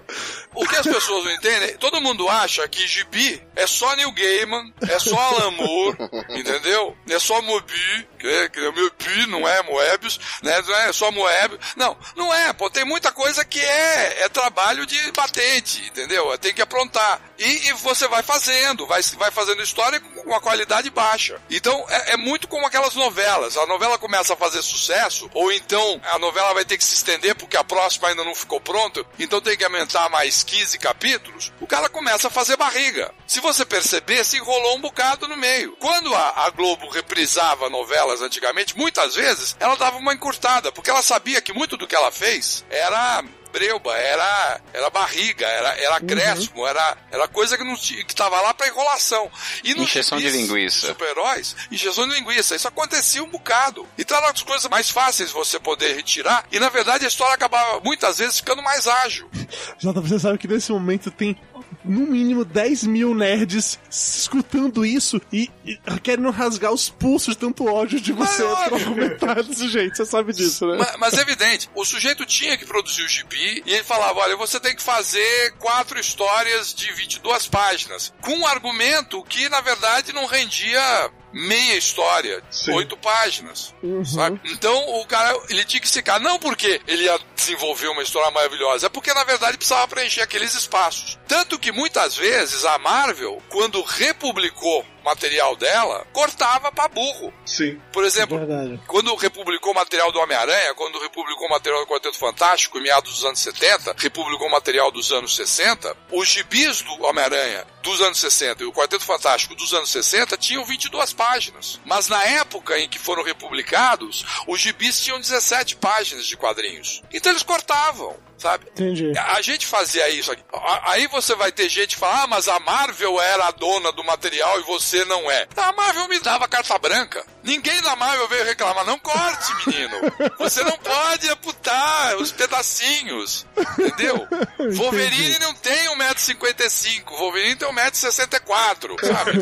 O que as pessoas não entendem, todo mundo acha que gibi é só Neil Gaiman, é só Alan Moore, entendeu? É só Mobi, que é, que é Mobi, não é Moebius, né? Não é só Moebius. Não, não é, pô, tem muita coisa que é, é trabalho de patente, entendeu? Tem que aprontar. E, e você vai fazendo, vai, vai fazendo história com uma qualidade baixa. Então, é, é muito como aquelas novelas. A novela começa a fazer sucesso, ou então a novela vai ter que se estender porque a próxima ainda não ficou pronta, então tem que aumentar mais 15 capítulos, o cara começa a fazer barriga. Se você perceber, se enrolou um bocado no meio. Quando a, a Globo reprisava novelas antigamente, muitas vezes ela dava uma encurtada, porque ela sabia que muito do que ela fez era breuba, era, era barriga, era, era crespo, era, era coisa que não que tava lá pra enrolação. E Injeção de linguiça. Super-heróis, injeção de linguiça. Isso acontecia um bocado. Então era uma das coisas mais fáceis de você poder retirar. E na verdade a história acabava muitas vezes ficando mais ágil. Jota, você sabe que nesse momento tem no mínimo 10 mil nerds escutando isso e, e querendo rasgar os pulsos de tanto ódio de você Mas, pra argumentar desse jeito. Você sabe disso, né? Mas, mas é evidente, o sujeito tinha que produzir o gibi e ele falava: olha, você tem que fazer quatro histórias de 22 páginas, com um argumento que na verdade não rendia meia história, oito páginas. Sabe? Então o cara ele tinha que esticar, não porque ele ia desenvolver uma história maravilhosa, é porque na verdade precisava preencher aqueles espaços. Tanto que muitas vezes a Marvel, quando republicou material dela, cortava pra burro. Sim. Por exemplo, quando republicou o material do Homem-Aranha, quando republicou o material do Quarteto Fantástico em meados dos anos 70, republicou o material dos anos 60, os gibis do Homem-Aranha dos anos 60 e o Quarteto Fantástico dos anos 60 tinham 22 páginas. Mas na época em que foram republicados, os gibis tinham 17 páginas de quadrinhos. Então eles cortavam. Sabe? Entendi. A gente fazia isso aqui. Aí você vai ter gente que fala, ah, mas a Marvel era a dona do material e você não é. A Marvel me dava carta branca. Ninguém da Marvel veio reclamar, não corte, menino. Você não pode amputar os pedacinhos. Entendeu? Wolverine não tem 1,55m. Wolverine tem 1,64m. Sabe?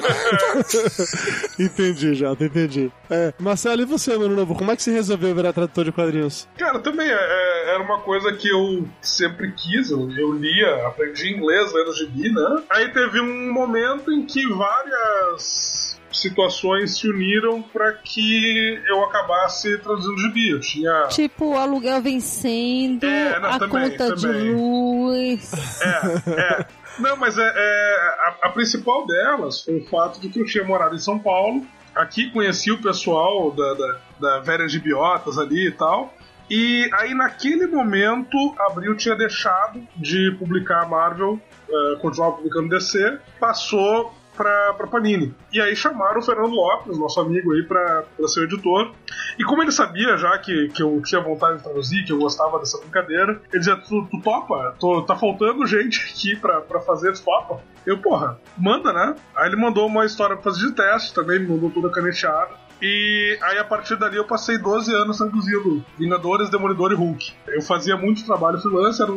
entendi, Jota, entendi. É, Marcelo, e você, mano novo? Como é que você resolveu virar tradutor de quadrinhos? Cara, também é- é- era uma coisa que eu sempre quis, eu, eu lia, aprendi inglês lendo gibi, né? Aí teve um momento em que várias situações se uniram pra que eu acabasse traduzindo gibi. Eu tinha. Tipo, o aluguel vencendo, É, não, a também, conta de também. luz. É. Não, mas é, é, a, a principal delas foi o fato de que eu tinha morado em São Paulo. Aqui conheci o pessoal da, da, da Velha de Biotas ali e tal. E aí, naquele momento, Abril tinha deixado de publicar a Marvel, eh, continuava publicando DC, passou pra, pra Panini. E aí chamaram o Fernando Lopes, nosso amigo aí, pra, pra ser o editor. E como ele sabia já que, que eu tinha vontade de traduzir, que eu gostava dessa brincadeira, ele dizia: Tu, tu topa? Tô, tá faltando gente aqui pra, pra fazer, tu topa? Eu, porra, manda, né? Aí ele mandou uma história pra fazer de teste também, me mandou toda caneteada. E aí a partir dali eu passei 12 anos traduzindo Vingadores, Demolidor e Hulk. Eu fazia muito trabalho freelance, era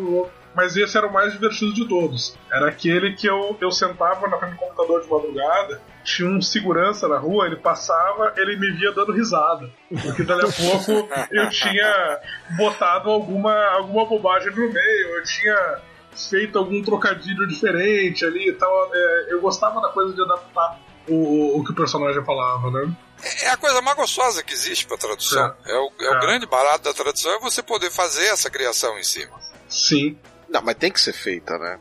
mas esse era o mais divertido de todos. Era aquele que eu, eu sentava na frente do computador de madrugada, tinha um segurança na rua, ele passava, ele me via dando risada. Porque dali a pouco eu tinha botado alguma, alguma bobagem no meio, eu tinha feito algum trocadilho diferente ali e tal. É, eu gostava da coisa de adaptar o, o, o que o personagem falava, né? É a coisa mais gostosa que existe pra tradução. É, o, é o É. grande barato da tradução é você poder fazer essa criação em cima. Sim. Não, mas tem que ser feita, né?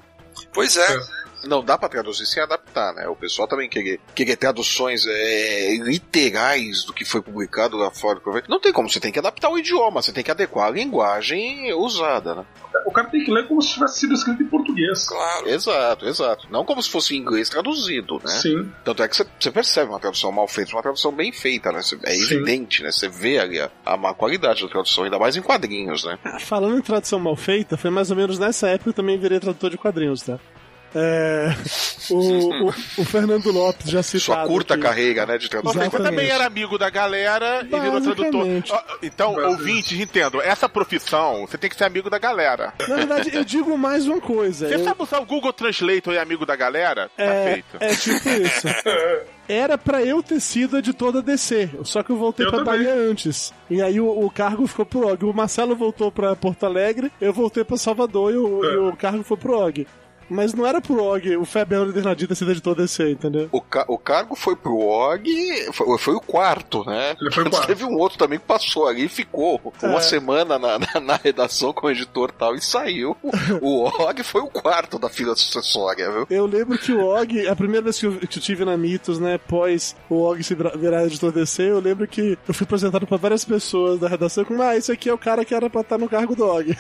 Pois é. Não dá pra traduzir sem adaptar, né? O pessoal também querer, querer traduções é, literais do que foi publicado lá fora. Não tem como, você tem que adaptar o idioma, você tem que adequar a linguagem usada, né? O cara tem que ler como se tivesse sido escrito em português. Claro. Exato, exato. Não como se fosse em inglês traduzido, né? Sim. Tanto é que você, percebe uma tradução mal feita, uma tradução bem feita, né? Você- É evidente, né? Você vê ali a, a má qualidade da tradução, ainda mais em quadrinhos, né? Falando em tradução mal feita, foi mais ou menos nessa época que eu também virei tradutor de quadrinhos, tá? É, o, o, o Fernando Lopes já citado. Sua curta aqui. carreira, né, de tradução. Você também era amigo da galera e virou tradutor. Então, ouvintes, entendam, essa profissão, você tem que ser amigo da galera. Na verdade, eu digo mais uma coisa. Você eu- sabe usar o Google Translator e amigo da galera? Tá é, feito. é tipo isso. Era pra eu ter sido editor da DC, só que eu voltei Eu pra também. Bahia antes. E aí o, o cargo ficou pro Og. O Marcelo voltou pra Porto Alegre, eu voltei pra Salvador e o, e o cargo foi pro Og. Mas não era pro Og, o Febel Bernardino ter sido editor DC, entendeu? O, ca- o cargo foi pro Og, foi, foi o quarto, né? Ele foi o quarto. Teve um outro também que passou ali e ficou uma É. semana na, na, na redação como editor e tal e saiu. O Og foi o quarto da fila sucessória, viu? Eu lembro que o Og, a primeira vez que eu, que eu tive na Mitos, né, pós o Og se vira- virar editor DC, eu lembro que eu fui apresentado pra várias pessoas da redação como, ah, esse aqui é o cara que era pra estar no cargo do Og.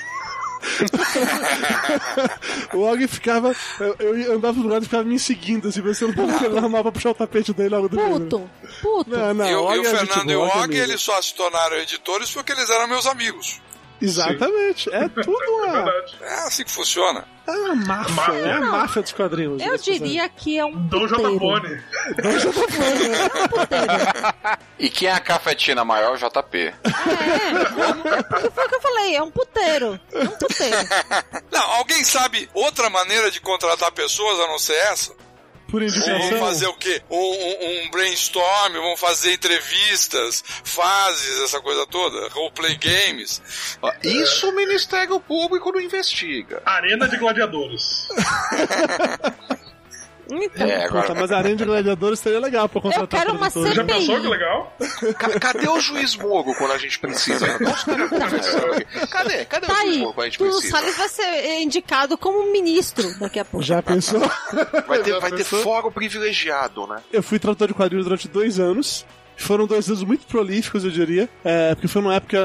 o Og ficava. Eu, eu andava do lado e ficava me seguindo, assim, pensando por que ele não arrumava pra puxar o tapete dele logo do Puto, puto. Não, não, e, o- Og e o é Fernando e o Og é eles só se tornaram editores porque eles eram meus amigos. Exatamente. É tudo uma, É assim que funciona. é uma máfia, é a máfia dos quadrinhos. Eu diria que é um Dom puteiro. Jotapone. E quem é a cafetina maior? JP. É, foi o que eu falei, é um puteiro. É um puteiro. Não, alguém sabe outra maneira de contratar pessoas a não ser essa? Por indicação. vão fazer o quê? Um, um- um brainstorm, vão fazer entrevistas, fases, essa coisa toda, roleplay games. Isso o Ministério Público não investiga. Arena de Gladiadores. Então, É, agora. Puta, mas a Arena de Gladiadores seria legal pra contratar Eu quero uma produtores. Já CPI. pensou que legal? Ca- cadê o juiz Moro quando a gente precisa? Cadê? Cadê? Tá o juiz Moro quando a gente precisa? Salles vai ser indicado como ministro daqui a pouco. Já pensou? Vai ter, vai ter fórum privilegiado, né? Eu fui tradutor de quadrinhos durante dois anos. Foram dois anos muito prolíficos, eu diria. É, porque foi numa época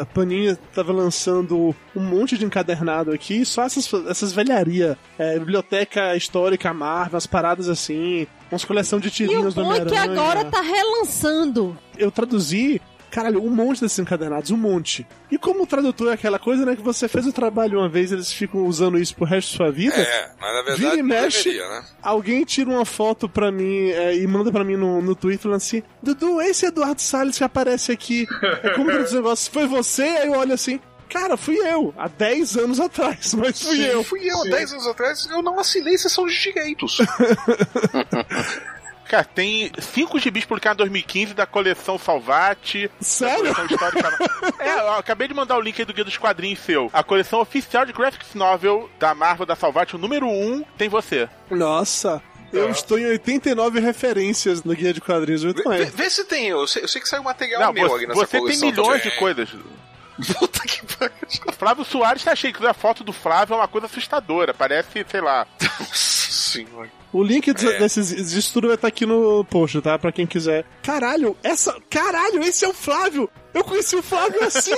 a Panini tava lançando um monte de encadernado aqui, só essas, essas velharia. É, biblioteca histórica Marvel, umas paradas assim, umas coleção de o tirinhos do é que Homem-Aranha. agora tá relançando. Eu traduzi, caralho, um monte desses encadernados, um monte. E como o tradutor é aquela coisa, né, que você fez o trabalho uma vez, eles ficam usando isso pro resto da sua vida. É, mas na Vira verdade e não mexe. deveria, né? Alguém tira uma foto pra mim é, e manda pra mim no, no Twitter falando assim: Dudu, esse Eduardo Salles que aparece aqui. É como que esse negócio? Foi você? Aí eu olho assim. Cara, fui eu, há 10 anos atrás, mas fui Sim, eu. Fui eu, há 10 anos atrás, eu não assinei sessão de direitos. Cara, tem cinco gibis publicados em 2015 da coleção Salvati. Sério? Coleção histórica. é, eu acabei de mandar o link aí do Guia dos Quadrinhos seu. A coleção oficial de Graphics Novel da Marvel da Salvati, o número 1, um, tem você. Nossa, eu estou em 89 referências no guia de quadrinhos, Vê, bem. vê se tem, eu sei, eu sei que saiu material Não, meu você, ali nessa você tem milhões também. de coisas. Puta que pariu. Flávio Soares tá achei que a foto do Flávio é uma coisa assustadora. Parece, sei lá. Nossa senhora. O link É. desses disso tudo vai estar aqui no post, tá? Pra quem quiser. Caralho, essa. Caralho, esse é o Flávio! Eu conheci o Flávio assim!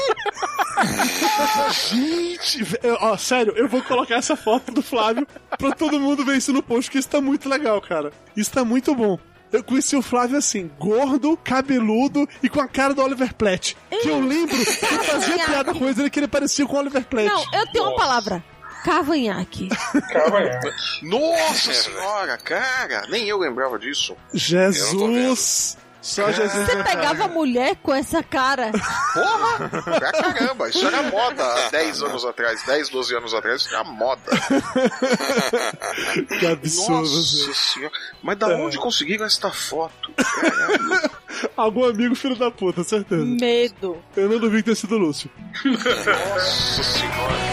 Gente, vé- ó, sério, eu vou colocar essa foto do Flávio pra todo mundo ver isso no post, que isso tá muito legal, cara. Isso tá muito bom. Eu conheci o Flávio assim, gordo, cabeludo e com a cara do Oliver Platt. Que eu lembro que eu fazia piada com ele que ele parecia com o Oliver Platt. Não, eu tenho uma palavra. Cavanhaque. Nossa senhora, cara, nem eu lembrava disso. Jesus! Só Jesus Você pegava mulher com essa cara? Porra! Pra caramba, isso era moda há 10 anos atrás, 10, 12 anos atrás, isso era moda. Que absurdo. Nossa senhora. Mas da onde conseguiram esta foto? Algum amigo filho da puta, certeza. Medo. Eu não duvido ter sido o Lúcio. Nossa senhora.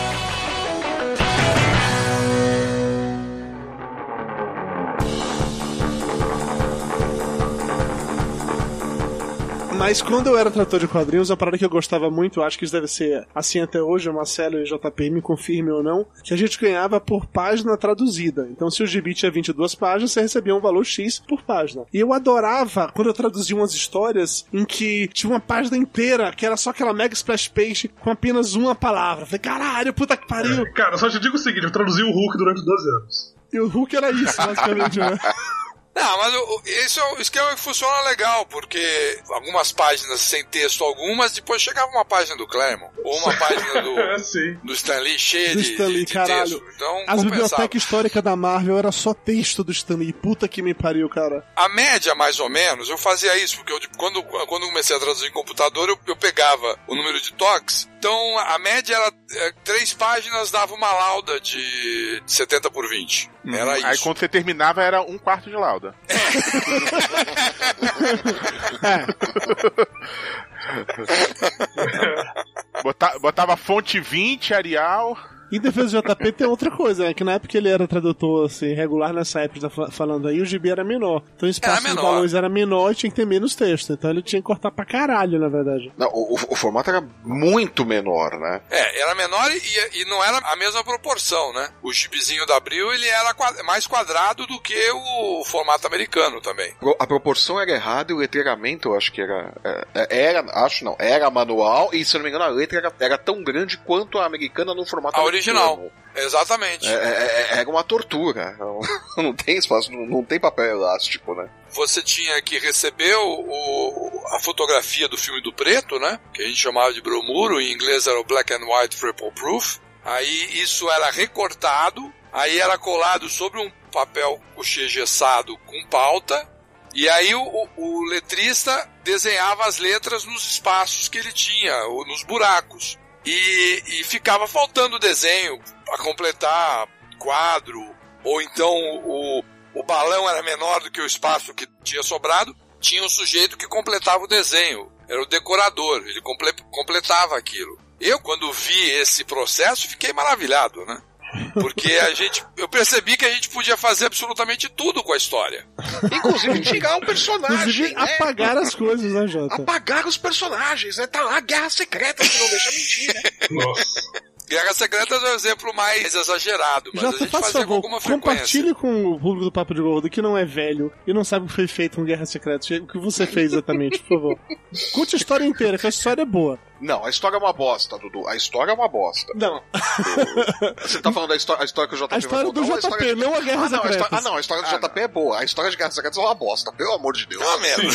Mas quando eu era trator de quadrinhos, a parada que eu gostava muito, eu acho que isso deve ser assim até hoje, o Marcelo e o JP me confirmem ou não, que a gente ganhava por página traduzida. Então, se o gibi tinha 22 páginas, você recebia um valor X por página. E eu adorava quando eu traduzia umas histórias em que tinha uma página inteira, que era só aquela mega splash page com apenas uma palavra. Eu Falei, caralho, puta que pariu. Cara, eu só te digo o seguinte: eu traduzi o Hulk durante 12 anos. E o Hulk era isso, basicamente, né? Não, mas o- esse é o esquema que funciona legal, porque algumas páginas sem texto algumas, depois chegava uma página do Claremont, ou uma página do, Sim. do Stan Lee cheia Do de, Stan Lee, de caralho. texto. Então, As bibliotecas históricas da Marvel era só texto do Stanley. Puta que me pariu, cara. A média, mais ou menos, eu fazia isso, porque eu, quando, quando comecei a traduzir em computador, eu, eu pegava o número de toques. Então, a média era é, três páginas dava uma lauda de 70 por 20. Era Aí isso. quando você terminava era um quarto de lauda. Bota- botava fonte 20, Arial. Em defesa do JP tem outra coisa, né? Que na época ele era tradutor assim, regular nessa época, tá fa- falando aí, o gibi era menor. Então o espaço de valores era menor e tinha que ter menos texto. Então ele tinha que cortar pra caralho, na verdade. Não, o, o- o formato era muito menor, né? É, era menor e, e não era a mesma proporção, né? O gibizinho da Abril, ele era mais quadrado do que o formato americano também. A proporção era errada e o letreiramento, eu acho que era, é, era. Acho não, era manual e, se eu não me engano, a letra era, era tão grande quanto a americana no formato A original. Exatamente. É, é, é, era uma tortura. Não, não tem espaço, não, não tem papel elástico, né? Você tinha que receber o, o- a fotografia do filme do preto, né? Que a gente chamava de bromuro, em inglês era o black and white triple proof. Aí isso era recortado, aí era colado sobre um papel couché gessado com pauta, e aí o- o letrista desenhava as letras nos espaços que ele tinha, ou nos buracos. E, e ficava faltando desenho para completar quadro, ou então o, o balão era menor do que o espaço que tinha sobrado, tinha um sujeito que completava o desenho. Era o decorador, ele comple- completava aquilo. Eu, quando vi esse processo, fiquei maravilhado, né? Porque a gente, eu percebi que a gente podia fazer absolutamente tudo com a história. Inclusive tirar um personagem. Inclusive, né? apagar as coisas, né, Jota? Apagar os personagens, né? Tá lá, Guerra Secreta, que não deixa mentir, né? Guerra Secretas é o exemplo mais exagerado, mas a Jota, gente faça fazia com favor, alguma frequência. compartilhe com o público do Papo de Gordo que não é velho e não sabe o que foi feito com Guerra Secreta. O que você fez exatamente, por favor. Conte a história inteira, que a história é boa. Não, a história é uma bosta, Dudu. A história é uma bosta. Não. Você tá falando da história, a história que o JP A história vai do contar, a JP, história de- não a Guerra ah, não, a Ah, não, a história do JP é boa. A história de Guerra Secretas é uma bosta, pelo amor de Deus. É uma merda.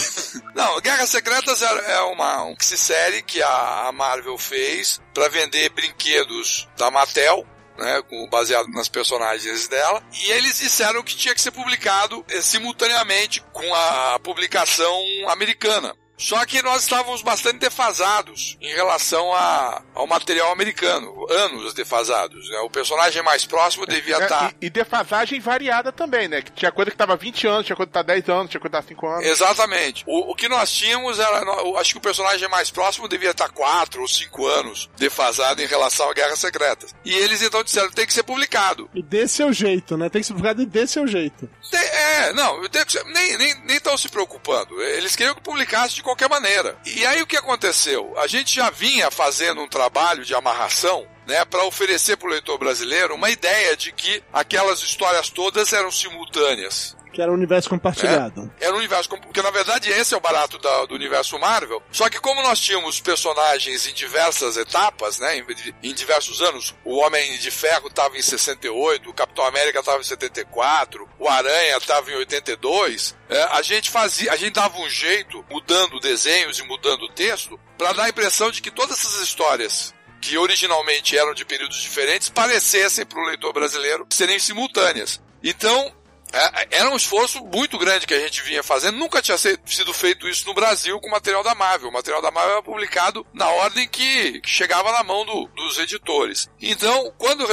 Não, Guerras Secretas é é uma um série que a a Marvel fez pra vender brinquedos da Mattel. Né, baseado nas personagens dela, e eles disseram que tinha que ser publicado eh, simultaneamente com a publicação americana. Só que nós estávamos bastante defasados em relação a- ao material americano, anos defasados. né? O personagem mais próximo devia É, estar e, e defasagem variada também, né? Que tinha coisa que tava 20 anos, tinha coisa que tá 10 anos, tinha coisa que tá 5 anos. Exatamente. O, o que nós tínhamos era. Eu acho que o personagem mais próximo devia estar 4 ou 5 anos defasado em relação à Guerra Secretas. E eles então disseram tem que ser publicado. E desse é o jeito, né? Tem que ser publicado e desse é o jeito. Tem- é, não, tem que ser- nem estão nem, estão se preocupando. Eles queriam que publicasse de qualquer maneira. E aí o que aconteceu? A gente já vinha fazendo um trabalho de amarração. Né, para oferecer para o leitor brasileiro uma ideia de que aquelas histórias todas eram simultâneas. Que era o universo compartilhado. Era um universo, porque na verdade esse é o barato da- do universo Marvel. Só que como nós tínhamos personagens em diversas etapas, né, em, em diversos anos, o Homem de Ferro estava em 68, o Capitão América estava em 74, o Aranha estava em 82, é, a gente fazia, a gente dava um jeito, mudando desenhos e mudando o texto, para dar a impressão de que todas essas histórias que originalmente eram de períodos diferentes parecessem para o leitor brasileiro serem simultâneas. Então, É, era um esforço muito grande que a gente vinha fazendo. Nunca tinha sido feito isso no Brasil com material da Marvel. O material da Marvel era publicado na ordem que, chegava na mão do- dos editores. Então, quando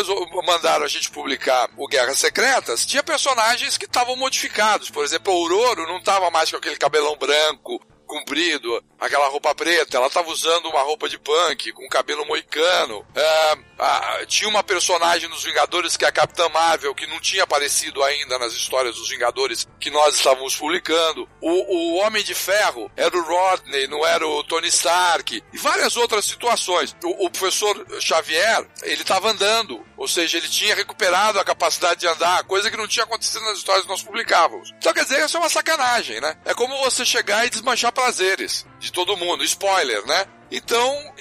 mandaram a gente publicar o Guerras Secretas, tinha personagens que estavam modificados. Por exemplo, a Aurora não estava mais com aquele cabelão branco, comprido, aquela roupa preta, ela estava usando uma roupa de punk, com cabelo moicano. É, ah, tinha uma personagem nos Vingadores que é a Capitã Marvel, que não tinha aparecido ainda nas histórias dos Vingadores que nós estávamos publicando. O, o Homem de Ferro era o Rodney, não era o Tony Stark. E várias outras situações. O, o professor Xavier, ele estava andando, ou seja, ele tinha recuperado a capacidade de andar, coisa que não tinha acontecido nas histórias que nós publicávamos. Então, quer dizer, isso é uma sacanagem, né? É como você chegar e desmanchar prazeres de todo mundo. Spoiler, né? Então,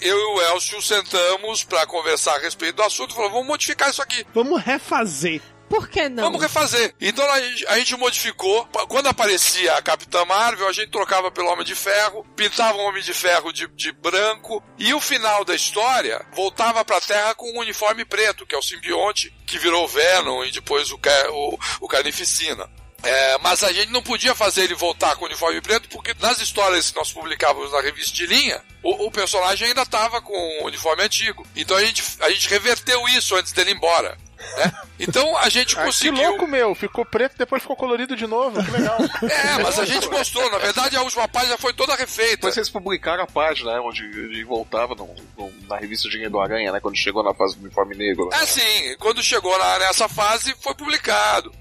eu e o Elcio sentamos para conversar a respeito do assunto e falamos, vamos modificar isso aqui. Vamos refazer. Por que não? Vamos refazer. Então a gente, a gente modificou. Quando aparecia a Capitã Marvel, a gente trocava pelo Homem de Ferro, pintava o Homem de Ferro de, de branco, e o final da história voltava pra Terra com um uniforme preto, que é o simbionte, que virou Venom e depois o, o, o Carnificina. É, mas a gente não podia fazer ele voltar com o uniforme preto, porque nas histórias que nós publicávamos na revista de linha, o, o personagem ainda estava com o uniforme antigo. Então a gente, a gente reverteu isso antes dele ir embora. né? Então a gente Ah, que conseguiu. louco, meu. Ficou preto, depois ficou colorido de novo. Que legal. É, mas a gente mostrou. Na verdade, a última página foi toda refeita. Depois vocês publicaram a página, né, onde ele voltava no- no- na revista Dinheiro do Aranha, né? Quando chegou na fase do uniforme negro. né? É sim, quando chegou na- nessa fase, foi publicado.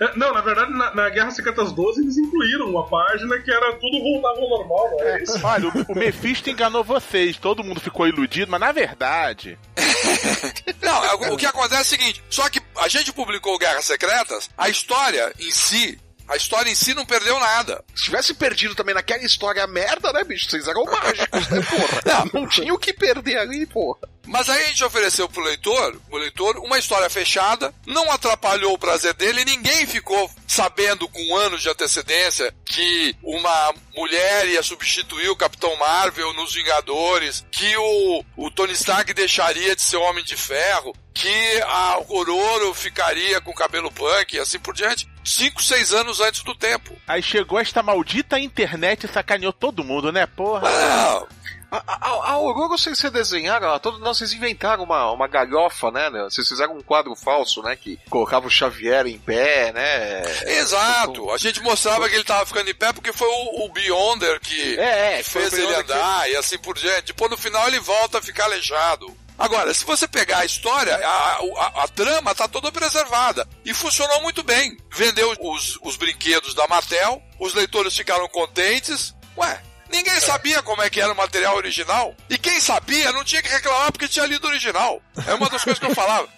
É, Não, na verdade, na, na Guerra Secretas 12 eles incluíram uma página que era tudo voltava ao normal, não é isso? Olha, o, o Mephisto enganou vocês. Todo mundo ficou iludido, mas na verdade. Não, é, o que acontece é o seguinte: só que a gente publicou Guerras Secretas, a história em si. A história em si não perdeu nada. Se tivesse perdido também naquela história merda, né, bicho? Vocês eram mágicos, né, porra? Não tinha o que perder ali, porra. Mas aí a gente ofereceu pro leitor, pro leitor, uma história fechada, não atrapalhou o prazer dele, ninguém ficou sabendo com anos de antecedência que uma mulher ia substituir o Capitão Marvel nos Vingadores, que o, o Tony Stark deixaria de ser Homem de Ferro, que a Aurora ficaria com cabelo punk e assim por diante. Cinco, seis anos antes do tempo. Aí chegou esta maldita internet e sacaneou todo mundo, né, porra? A, a, a Aurora, vocês vocês desenharam, ela toda, não, vocês inventaram uma, uma galhofa, né, né? Vocês fizeram um quadro falso, né? Que colocava o Xavier em pé, né? Exato. A gente mostrava que ele tava ficando em pé porque foi o, o Beyonder que, É, é, que fez ele Beyonder que- andar e assim por diante. Depois no final ele volta a ficar aleijado. Agora, se você pegar a história, a, a, a trama tá toda preservada. E funcionou muito bem. Vendeu os, os brinquedos da Mattel, os leitores ficaram contentes. Ué, ninguém sabia como é que era o material original. E quem sabia não tinha que reclamar porque tinha lido o original. É uma das coisas que eu falava.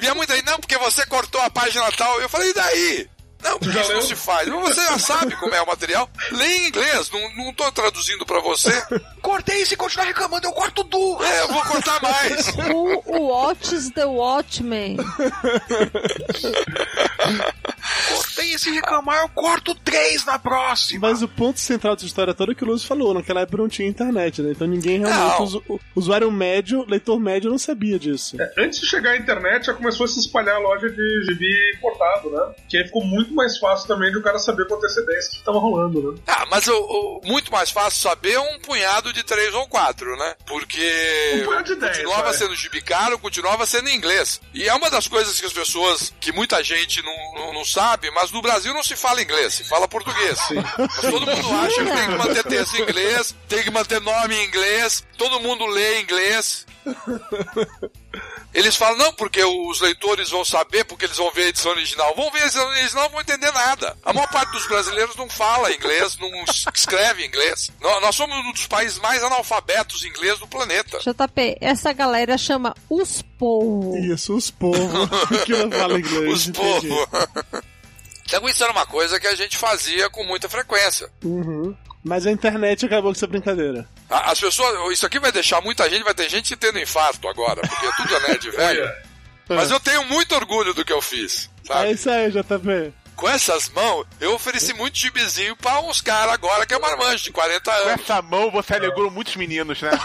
Vinha muito aí, não, porque você cortou a página tal. Eu falei, e daí? Não, porque isso não se faz. Mas você já sabe como é o material. Lê em inglês, não, não tô traduzindo pra você. Cortei, se continuar reclamando, eu corto duas. É, eu vou cortar mais. O, Watch the Watchmen. Cortei esse reclamar, eu corto três na próxima. Mas o ponto central dessa história toda é que o Lúcio falou, naquela época não tinha internet, né? Então ninguém realmente, usu- o usuário médio, leitor médio não sabia disso. É, Antes de chegar à internet, já começou a se espalhar a loja de gibi importado, né? Que aí ficou muito mais fácil também de o cara saber com antecedência o que tava rolando, né? Ah, mas o, o- muito mais fácil saber um punhado de três ou quatro, né? Porque Um punhado de dez, continuava vai. sendo gibi caro, continuava sendo em inglês. E é uma das coisas que as pessoas, que muita gente não, não, não sabe, mas no Brasil não se fala inglês, se fala português. Mas todo mundo acha que tem que manter texto em inglês, tem que manter nome em inglês, todo mundo lê em inglês. Eles falam, não, porque os leitores vão saber, porque eles vão ver a edição original. Vão ver a edição original, não vão entender nada. A maior parte dos brasileiros não fala inglês, não es- escreve inglês. Nó- Nós somos um dos países mais analfabetos em inglês do planeta. JP, essa galera chama os povos. Isso, os povos que não falam inglês. Os povos. Então isso era uma coisa que a gente fazia com muita frequência. Uhum. Mas a internet acabou com essa brincadeira. A- As pessoas, isso aqui vai deixar muita gente, vai ter gente tendo infarto agora, porque tudo é nerd velho. Mas eu tenho muito orgulho do que eu fiz, sabe? É isso aí, JP. Com essas mãos, eu ofereci muito gibizinho pra uns caras agora que é marmanjo de 40 Com anos. essa mão você alegrou muitos meninos, né?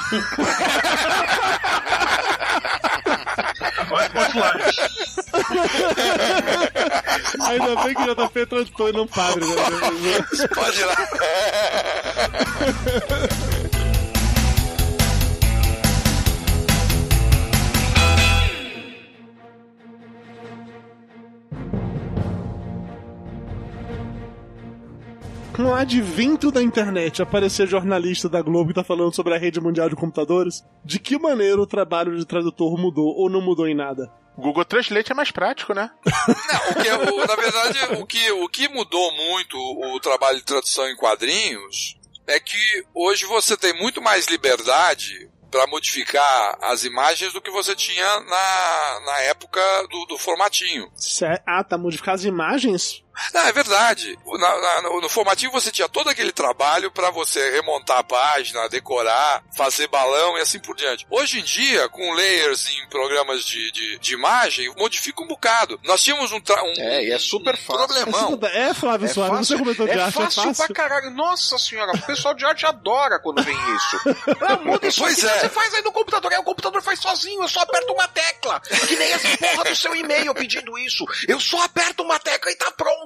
Ainda bem que o JP é tradutor e não padre, né? Pode ir lá. Com o advento da internet, aparecer jornalista da Globo que tá falando sobre a rede mundial de computadores, de que maneira o trabalho de tradutor mudou ou não mudou em nada? Google Translate é mais prático, né? Não, o que, é o- na verdade, o que, o que mudou muito o trabalho de tradução em quadrinhos é que hoje você tem muito mais liberdade para modificar as imagens do que você tinha na, na época do, do formatinho. Ah, tá, modificar as imagens? Não, é verdade. Na- na- no, no formatinho você tinha todo aquele trabalho para você remontar a página, decorar, fazer balão e assim por diante. Hoje em dia, com layers em programas de, de, de imagem, modifica um bocado. Nós tínhamos um, um É, e é super fácil. problemão. É, Flávio É Soares, você fácil, comentou de é arte, é fácil fácil. pra caralho. Nossa senhora, o pessoal de arte adora quando vem isso. Ah, muda isso Pois aqui, é. você faz aí no computador, aí o computador faz sozinho, eu só aperto uma tecla. Que nem essa porra do seu e-mail pedindo isso. Eu só aperto uma tecla e tá pronto.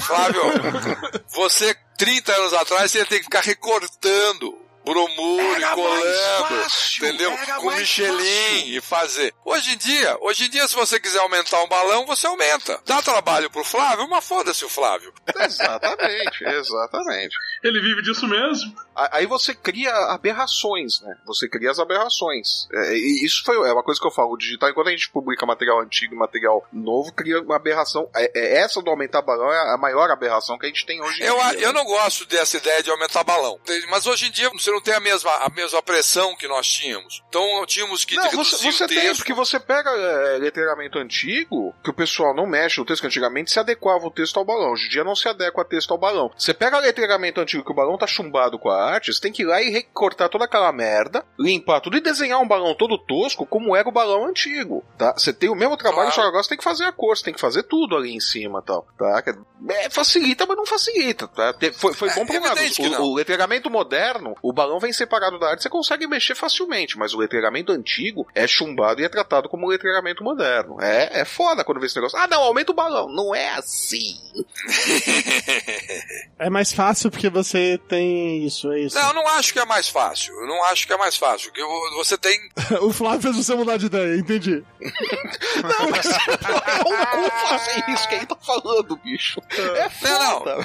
Flávio, você, 30 anos atrás, você ia ter que ficar recortando bromuro e colando, fácil, entendeu? Com Michelin fácil. e fazer. Hoje em dia, hoje em dia, se você quiser aumentar um balão, você aumenta. Dá trabalho pro Flávio, mas foda-se o Flávio. Exatamente, exatamente. Ele vive disso mesmo. Aí você cria aberrações, né? Você cria as aberrações. É, e isso foi é uma coisa que eu falo. O digital, enquanto a gente publica material antigo e material novo, cria uma aberração. É, é essa do aumentar balão é a maior aberração que a gente tem hoje em Eu, dia. eu não gosto dessa ideia de aumentar balão. Mas hoje em dia você não tem a mesma, a mesma pressão que nós tínhamos. Então tínhamos que Não, você, você o tem, texto. porque você pega é, letreiramento antigo, que o pessoal não mexe no texto, que antigamente se adequava o texto ao balão. Hoje em dia não se adequa texto ao balão. Você pega letreiramento antigo que o balão tá chumbado com a arte, você tem que ir lá e recortar toda aquela merda, limpar tudo e desenhar um balão todo tosco como era o balão antigo, tá? Você tem o mesmo trabalho, Claro. só que agora você tem que fazer a cor, você tem que fazer tudo ali em cima e tal, tá? É, facilita, mas não facilita, tá? Foi, foi bom por um lado. O, o letreiramento moderno, o balão vem separado da arte, você consegue mexer facilmente, mas o letreiramento antigo é chumbado e é tratado como letreiramento moderno. É, é foda quando vê esse negócio. Ah, não, aumenta o balão. Não é assim. É mais fácil porque você tem isso, é isso. Não, eu não acho que é mais fácil. Eu não acho que é mais fácil. Que você tem. o Flávio fez você mudar de ideia, entendi. Não, mas cu fazer isso que ele tá falando, bicho. É Não, foda.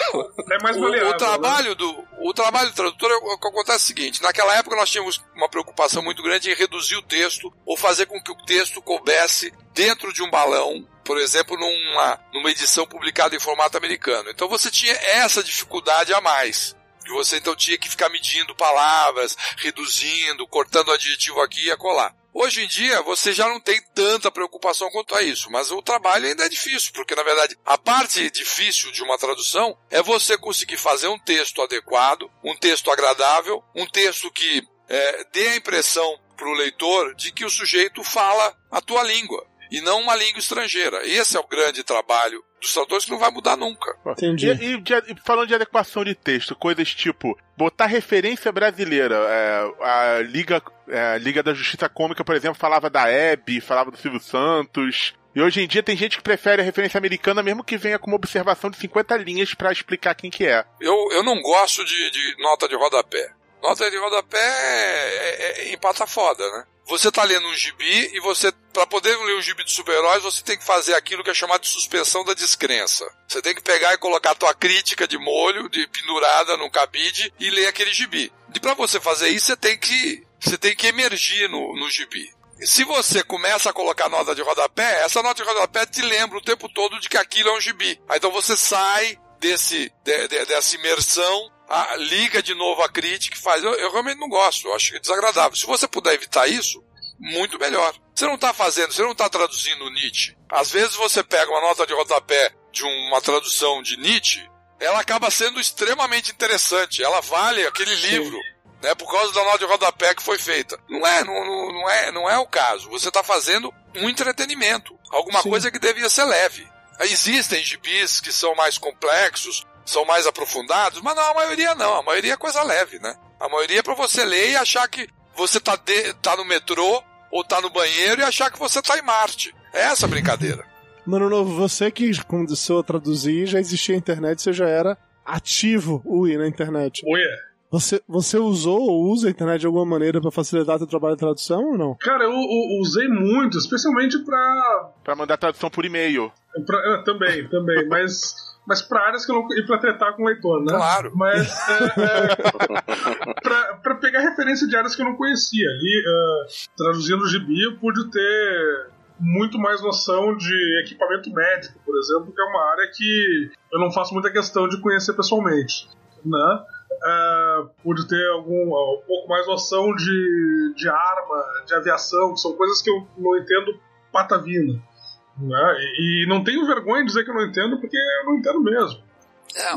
É mais O, maleável. o trabalho do o trabalho do tradutor é o que acontece é o seguinte: naquela época nós tínhamos uma preocupação muito grande em reduzir o texto ou fazer com que o texto coubesse dentro de um balão, por exemplo, numa, numa edição publicada em formato americano. Então você tinha essa dificuldade a mais. Que você então tinha que ficar medindo palavras, reduzindo, cortando adjetivo aqui e acolá. Hoje em dia você já não tem tanta preocupação quanto a isso, mas o trabalho ainda é difícil, porque na verdade a parte difícil de uma tradução é você conseguir fazer um texto adequado, um texto agradável, um texto que é, dê a impressão para o leitor de que o sujeito fala a tua língua e não uma língua estrangeira. Esse é o grande trabalho dos tradutores que não vai mudar nunca. Entendi. E, e de- e falando de adequação de texto, coisas tipo botar referência brasileira. é, a Liga, é, a Liga da Justiça Cômica, por exemplo, falava da Hebe, falava do Silvio Santos. E hoje em dia tem gente que prefere a referência americana, mesmo que venha com uma observação de 50 linhas pra explicar quem que é. Eu, eu não gosto de, de nota de rodapé. Nota de rodapé é, é, é empata foda, né? Você tá lendo um gibi e você, para poder ler um gibi de super-heróis, você tem que fazer aquilo que é chamado de suspensão da descrença. Você tem que pegar e colocar a tua crítica de molho, de pendurada no cabide e ler aquele gibi. E para você fazer isso, você tem que, você tem que emergir no, no gibi. Se você começa a colocar nota de rodapé, essa nota de rodapé te lembra o tempo todo de que aquilo é um gibi. Aí então você sai desse, de- de- dessa imersão, a- liga de novo a crítica e faz. Eu, eu realmente não gosto, eu acho desagradável. Se você puder evitar isso, muito melhor. Você não está fazendo, você não está traduzindo Nietzsche. Às vezes você pega uma nota de rodapé de uma tradução de Nietzsche, ela acaba sendo extremamente interessante. Ela vale aquele livro né, por causa da nota de rodapé que foi feita. Não é, não, não, não é, não é o caso. Você está fazendo um entretenimento, alguma Sim. coisa que devia ser leve. Existem gibis que são mais complexos, são mais aprofundados, mas não, a maioria não. A maioria é coisa leve, né? A maioria é para você ler e achar que você tá, de, tá no metrô ou tá no banheiro e achar que você tá em Marte. É essa a brincadeira. Mano Novo, você que começou a traduzir, já existia a internet, você já era ativo, ui, na internet. Ui, é. Você, você usou ou usa a internet de alguma maneira pra facilitar seu trabalho de tradução ou não? Cara, eu, eu usei muito, especialmente pra. Pra mandar tradução por e-mail. pra- é, também, também, mas. Mas pra áreas que eu não. e pra tratar com o leitor, né? Claro. Mas. É, é, pra, pra pegar referência de áreas que eu não conhecia. Ali, é, traduzindo o gibi, eu pude ter muito mais noção de equipamento médico, por exemplo, que é uma área que eu não faço muita questão de conhecer pessoalmente. Né? É, pude ter algum, um pouco mais noção de, de arma, de aviação, que são coisas que eu não entendo patavina. Né? E, e não tenho vergonha de dizer que eu não entendo, porque eu não entendo mesmo.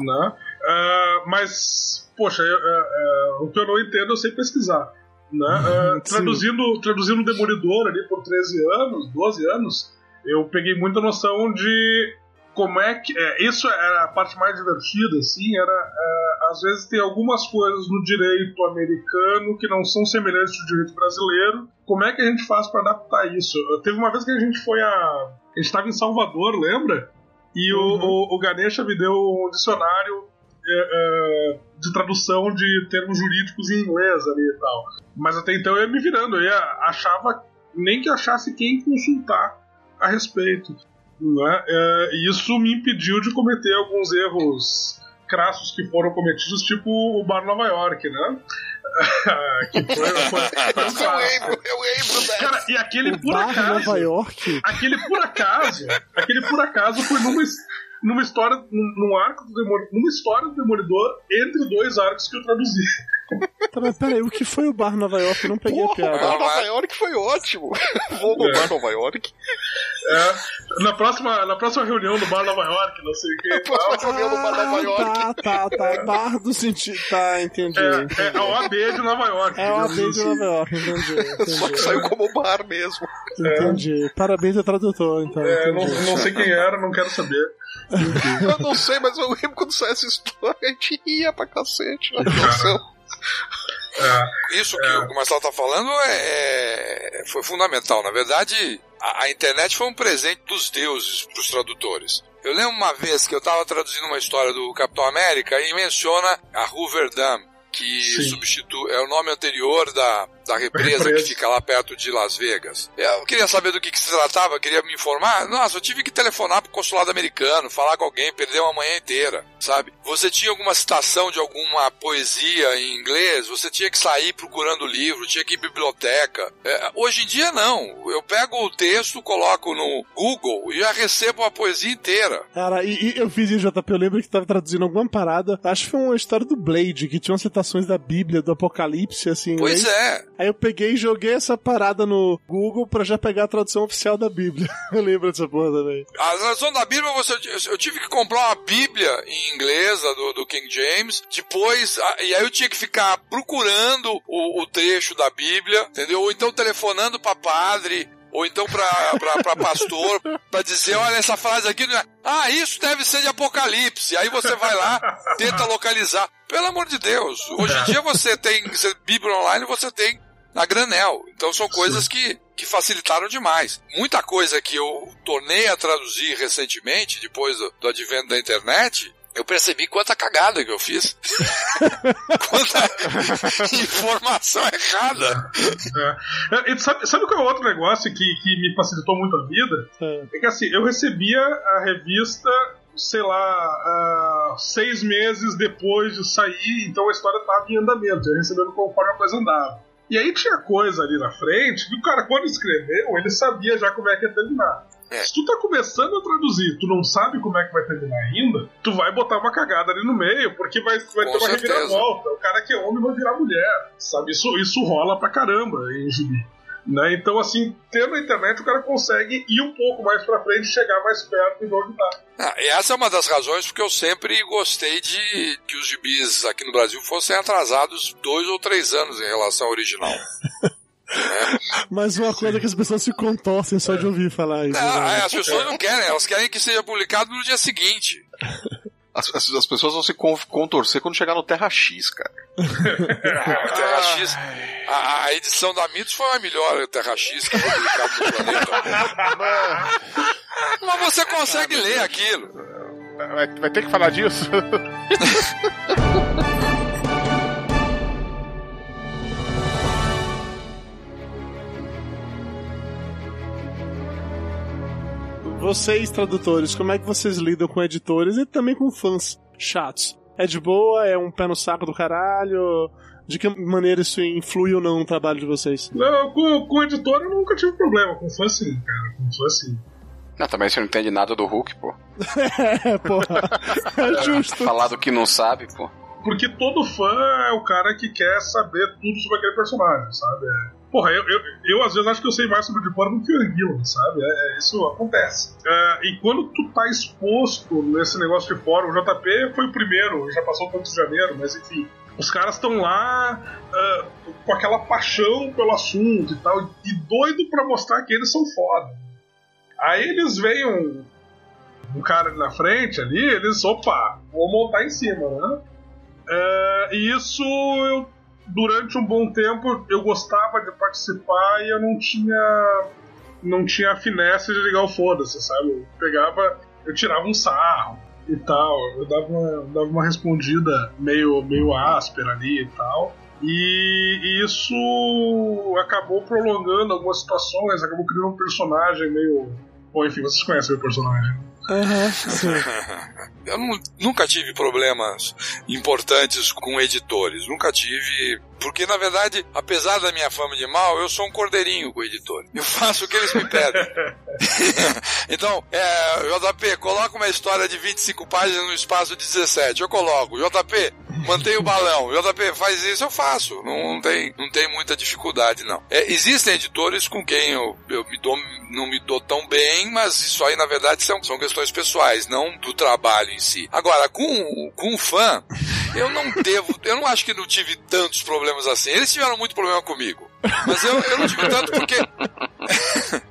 Né? É, mas, poxa, eu- é, é, o que eu não entendo eu sei pesquisar. Né? É, Sim. traduzindo, traduzindo Demolidor ali por 13 anos, 12 anos, eu peguei muita noção de como é que. é, isso era a parte mais divertida, assim, era. é, às vezes tem algumas coisas no direito americano que não são semelhantes ao direito brasileiro. Como é que a gente faz para adaptar isso? Teve uma vez que a gente foi a. A gente estava em Salvador, lembra? E o, o, o Ganesha me deu um dicionário é, é, de tradução de termos jurídicos em inglês ali e tal. Mas até então eu ia me virando, eu ia, achava nem que achasse quem consultar a respeito. Né? É, isso me impediu de cometer alguns erros crassos que foram cometidos, tipo o Bar Nova York, né? que foi, foi, foi clássico. Eu lembro dessa. Cara, e aquele O por bar acaso. Nova York? Aquele por acaso, aquele por acaso foi numa, numa história, num, num arco do Demolidor, numa história do Demolidor entre dois arcos que eu traduzi. Tá, mas peraí, o que foi o bar Nova York? Eu não peguei a Porra, o piada. Bar Nova York foi ótimo. Vou no É. Bar Nova York. É, na, próxima, na próxima reunião do Bar Nova York, não sei o que. e Próxima reunião do Bar Nova York. Tá, tá, tá. Bar do sentido. Tá, entendi. É, entendi. é a OAB de Nova York. É digamos vez de assim. Nova York, entendi. Só que entendi. saiu como bar mesmo. Entendi. Parabéns ao tradutor, então. É, não, entendi. não sei quem era, não quero saber. Eu não sei, mas eu lembro quando saiu essa história, a gente ria pra cacete na tradução. É, Isso que o Marcelo tá falando é, é- foi fundamental. Na verdade, a, a internet foi um presente dos deuses pros tradutores. Eu lembro uma vez que eu estava traduzindo uma história do Capitão América e menciona a Hoover Dam, que substitui é o nome anterior da, da represa Represa. que fica lá perto de Las Vegas. Eu queria saber do que, que se tratava, queria me informar. Nossa, eu tive que telefonar pro consulado americano, falar com alguém, perder uma manhã inteira, sabe? Você tinha alguma citação de alguma poesia em inglês, você tinha que sair procurando livro, tinha que ir em biblioteca. É, hoje em dia não. Eu pego o texto, coloco no Google e já recebo a poesia inteira. Cara, e, e eu fiz isso, JP. Eu lembro que tava traduzindo alguma parada. Acho que foi uma história do Blade, que tinha citações da Bíblia, do Apocalipse, assim. Pois é. Aí eu peguei e joguei essa parada no Google pra já pegar a tradução oficial da Bíblia. Eu lembro dessa porra também. A tradução da Bíblia, você, eu tive que comprar uma Bíblia em inglês, a do, do King James. Depois, a- e aí eu tinha que ficar procurando o, o trecho da Bíblia, entendeu? Ou então telefonando pra padre, ou então pra, pra, pra pastor, pra dizer, olha, essa frase aqui, não é- ah, isso deve ser de Apocalipse. Aí você vai lá, tenta localizar. Pelo amor de Deus, hoje em dia você tem você, Bíblia online, você tem na granel. Então são coisas que, que facilitaram demais. Muita coisa que eu tornei a traduzir recentemente, depois do, do advento da internet, eu percebi quanta cagada que eu fiz. quanta informação errada. É. E sabe, sabe qual é o outro negócio que, que me facilitou muito a vida? É que assim, eu recebia a revista, sei lá, ah, seis meses depois de sair, então a história estava em andamento, eu ia recebendo conforme a coisa andava. E aí tinha coisa ali na frente que o cara, quando escreveu, ele sabia já como é que ia terminar. Se tu tá começando a traduzir, tu não sabe como é que vai terminar ainda, tu vai botar uma cagada ali no meio, porque vai, vai Com ter uma certeza. reviravolta. O cara que é homem vai virar mulher, sabe? Isso, isso rola pra caramba em gibi. Né? Então, assim, tendo a internet, o cara consegue ir um pouco mais pra frente e chegar mais perto de onde tá. Ah, e essa é uma das razões porque eu sempre gostei de que os gibis aqui no Brasil fossem atrasados dois ou três anos em relação ao original. Mas uma coisa que as pessoas se contorcem só de ouvir falar isso. Não, né? as pessoas não querem, elas querem que seja publicado no dia seguinte. As, as- as pessoas vão se con- contorcer quando chegar no Terra X, cara. Terra X, a, a edição da Mitos foi a melhor Terra X que foi publicada no planeta. Mas você consegue ler aquilo. Vai, vai ter que falar disso? Vocês, tradutores, como é que vocês lidam com editores e também com fãs chatos? É de boa? É um pé no saco do caralho? De que maneira isso influi ou não no trabalho de vocês? Não, com, com editor eu nunca tive problema. Com fã sim, cara. Com fã sim. Não, também você não entende nada do Hulk, pô. é, porra. É justo. Falar do que não sabe, pô. Porque todo fã é o cara que quer saber tudo sobre aquele personagem, sabe? É... Porra, eu, eu, eu, às vezes acho que eu sei mais sobre o Deepwater do que o Anguila, sabe? É, é, isso acontece. É, e quando tu tá exposto nesse negócio de fórum, o JP foi o primeiro, já passou tanto de janeiro, mas enfim. Os caras estão lá uh, com aquela paixão pelo assunto e tal, e doido pra mostrar que eles são foda. Aí eles veem um, um cara na frente ali, eles, opa, vou montar em cima, né? Uh, e isso eu durante um bom tempo eu gostava de participar e eu não tinha não tinha a finesse de ligar o foda-se, sabe? Eu pegava, eu tirava um sarro e tal, eu dava uma, dava uma respondida meio, meio áspera ali e tal. E, e isso acabou prolongando algumas situações, acabou criando um personagem meio. Bom, enfim, vocês conhecem o personagem. Uhum, sim. Eu nunca tive problemas importantes com editores. Nunca tive. Porque, na verdade, apesar da minha fama de mal, eu sou um cordeirinho com o editor. Eu faço o que eles me pedem. então, é, JP, coloca uma história de 25 páginas no espaço de 17. Eu coloco. JP, mantém o balão. JP, faz isso, eu faço. Não, não tem, não tem muita dificuldade, não. É, existem editores com quem eu, eu me dou, não me dou tão bem, mas isso aí, na verdade, são, são questões pessoais, não do trabalho em si. Agora, com, com um fã, eu não devo, eu não acho que não tive tantos problemas assim. Eles tiveram muito problema comigo. Mas eu, eu não tive tanto porque.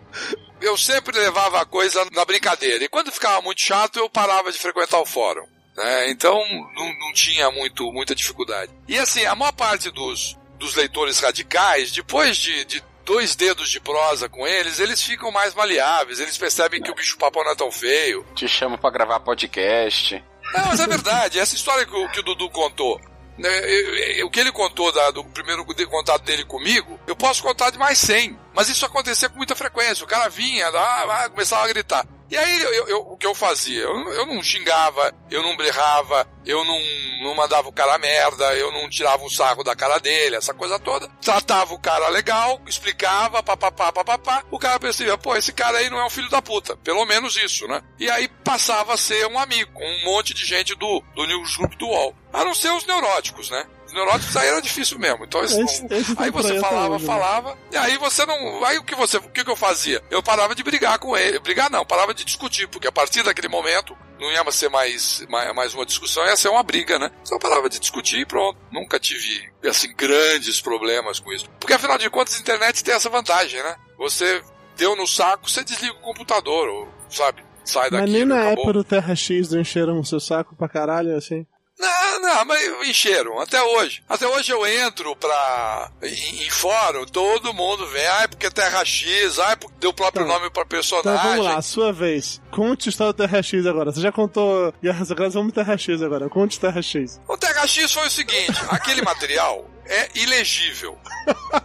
eu sempre levava a coisa na brincadeira. E quando ficava muito chato, eu parava de frequentar o fórum. né? Então não, não tinha muito, muita dificuldade. E assim, a maior parte dos, dos leitores radicais, depois de, de dois dedos de prosa com eles, eles ficam mais maleáveis, eles percebem que o bicho papão não é tão feio. Te chamo pra gravar podcast. Não, mas é verdade. Essa história que o, que o Dudu contou. né, eu- eu- O que ele contou da- do primeiro contato dele comigo, eu posso contar de mais 100. Mas isso acontecia com muita frequência. O cara vinha, ah, ah, começava a gritar. E aí eu- eu- o que eu fazia? Eu, eu não xingava, eu não berrava, eu não, não mandava o cara merda, eu não tirava um sarro da cara dele, essa coisa toda. Tratava o cara legal, explicava, papapá, papapá. O cara percebia, pô, esse cara aí não é um filho da puta. Pelo menos isso, né? E aí passava a ser um amigo, um monte de gente do, do newsgroup do UOL. A não ser os neuróticos, né? Os neuróticos aí era difícil mesmo. Então Esse- não- esse aí você falava, hoje, né? falava, e aí você não. Aí o que você. O que, que eu fazia? Eu parava de brigar com ele. Brigar não, parava de discutir, porque a partir daquele momento não ia ser mais, mais, mais uma discussão, ia ser uma briga, né? Então eu parava de discutir e pronto. Nunca tive, assim, grandes problemas com isso. Porque afinal de contas, a internet tem essa vantagem, né? Você deu no saco, você desliga o computador, ou, sabe? Sai Mas daqui. nem na acabou. época do Terra X não encheram o seu saco pra caralho, assim. Não, não, mas encheram, até hoje. Até hoje eu entro pra. em, em fórum, todo mundo vem, ai, porque Terra X, ai, porque deu o próprio nome pra personagem. vamos lá, sua vez. Conte a história do Terra X agora. Você já contou Guerras Secretas, vamos Terra X agora. Conte Terra X. O THX foi o seguinte: aquele material é ilegível.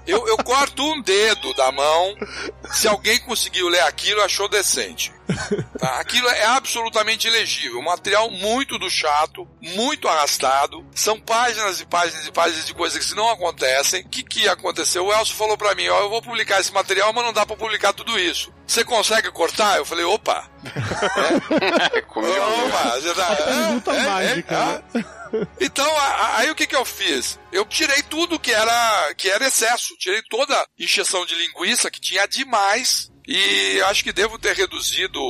Eu, eu corto um dedo da mão. Se alguém conseguiu ler aquilo, achou decente. Tá? Aquilo é absolutamente ilegível. Um material muito do chato, muito arrastado. São páginas e páginas e páginas de coisas que não acontecem. O que, que aconteceu? O Elcio falou pra mim: Ó, eu vou publicar esse material, mas não dá pra publicar tudo isso. Você consegue cortar? Eu falei: opa! Opa! Você tá, Pergunta é, é, mágica, é, né? então, aí o que que eu fiz? Eu tirei tudo que era, que era excesso. Tirei toda a encheção de linguiça que tinha demais. E acho que devo ter reduzido,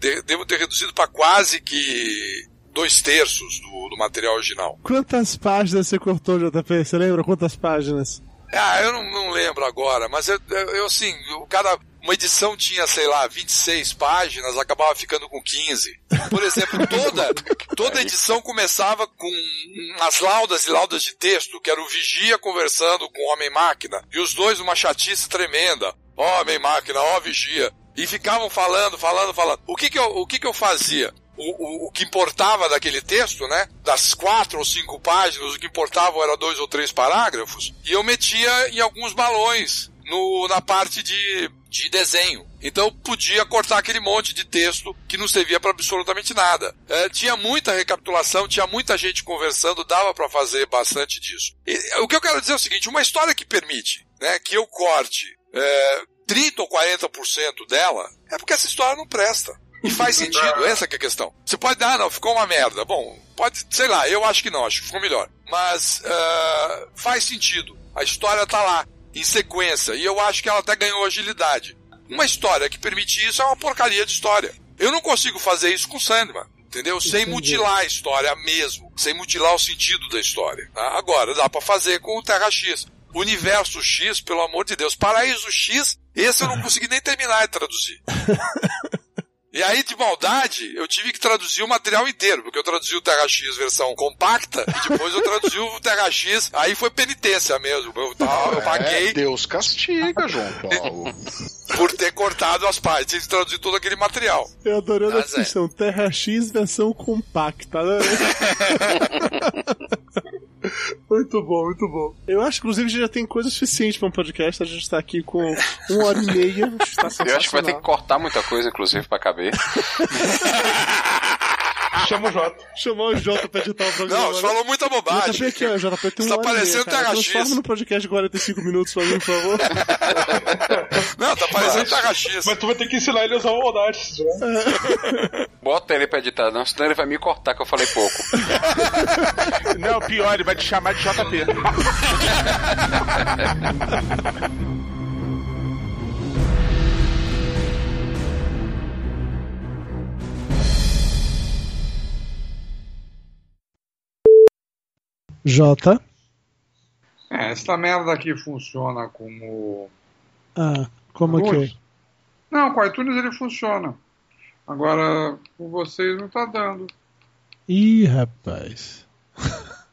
de- devo ter reduzido para quase que dois terços do, do material original. Quantas páginas você cortou, JP? Você lembra quantas páginas? Ah, eu não, não lembro agora, mas eu, eu, eu, assim, o cara uma edição tinha, sei lá, 26 páginas, acabava ficando com 15. Por exemplo, toda, toda edição começava com umas laudas e laudas de texto, que era o Vigia conversando com o Homem-Máquina, e os dois uma chatice tremenda. Homem-Máquina, ó Vigia. E ficavam falando, falando, falando. O que que eu, o que que eu fazia? O, o, o, que importava daquele texto, né? Das quatro ou cinco páginas, o que importava era dois ou três parágrafos, e eu metia em alguns balões no, na parte de, de desenho. Então podia cortar aquele monte de texto que não servia para absolutamente nada. É, tinha muita recapitulação, tinha muita gente conversando, dava para fazer bastante disso. E, o que eu quero dizer é o seguinte: uma história que permite né, que eu corte é, 30 ou 40% dela, é porque essa história não presta. E faz sentido, essa que é a questão. Você pode dar, ah, não, ficou uma merda. Bom, pode, sei lá, eu acho que não, acho que ficou melhor. Mas uh, faz sentido. A história tá lá, em sequência, e eu acho que ela até ganhou agilidade. Uma história que permite isso é uma porcaria de história. Eu não consigo fazer isso com Sandman. Entendeu? Entendi. Sem mutilar a história mesmo. Sem mutilar o sentido da história. Tá? Agora, dá para fazer com o Terra X. Universo X, pelo amor de Deus. Paraíso X, esse eu não consegui nem terminar de traduzir. E aí, de maldade, eu tive que traduzir o material inteiro, porque eu traduzi o THX versão compacta e depois eu traduzi o THX. Aí foi penitência mesmo. Eu, eu paguei. É, Deus castiga, João Paulo. por ter cortado as partes. Tive que traduzir todo aquele material. Eu adorei a descrição. É. THX versão compacta, né? Muito bom, muito bom. Eu acho, inclusive, que já tem coisa suficiente para um podcast. A gente tá aqui com uma hora e meia. Tá Eu acho que vai ter que cortar muita coisa, inclusive, pra caber. Chama o Jota. Chamar o Jota pra editar o programa. Não, você falou muita bobagem. JP aqui, ó. JP tem um Tá parecendo THX. Transforma no podcast de 45 minutos pra mim, por favor. Não, tá parecendo THX. Mas tu vai ter que ensinar ele a usar o Audacity, né? Bota ele pra editar, não, senão ele vai me cortar que eu falei pouco. Não, pior, ele vai te chamar de JP. Jota. É, essa merda aqui funciona como. Ah, como Luz. que? Não, com o iTunes ele funciona. Agora, com vocês não tá dando. Ih, rapaz.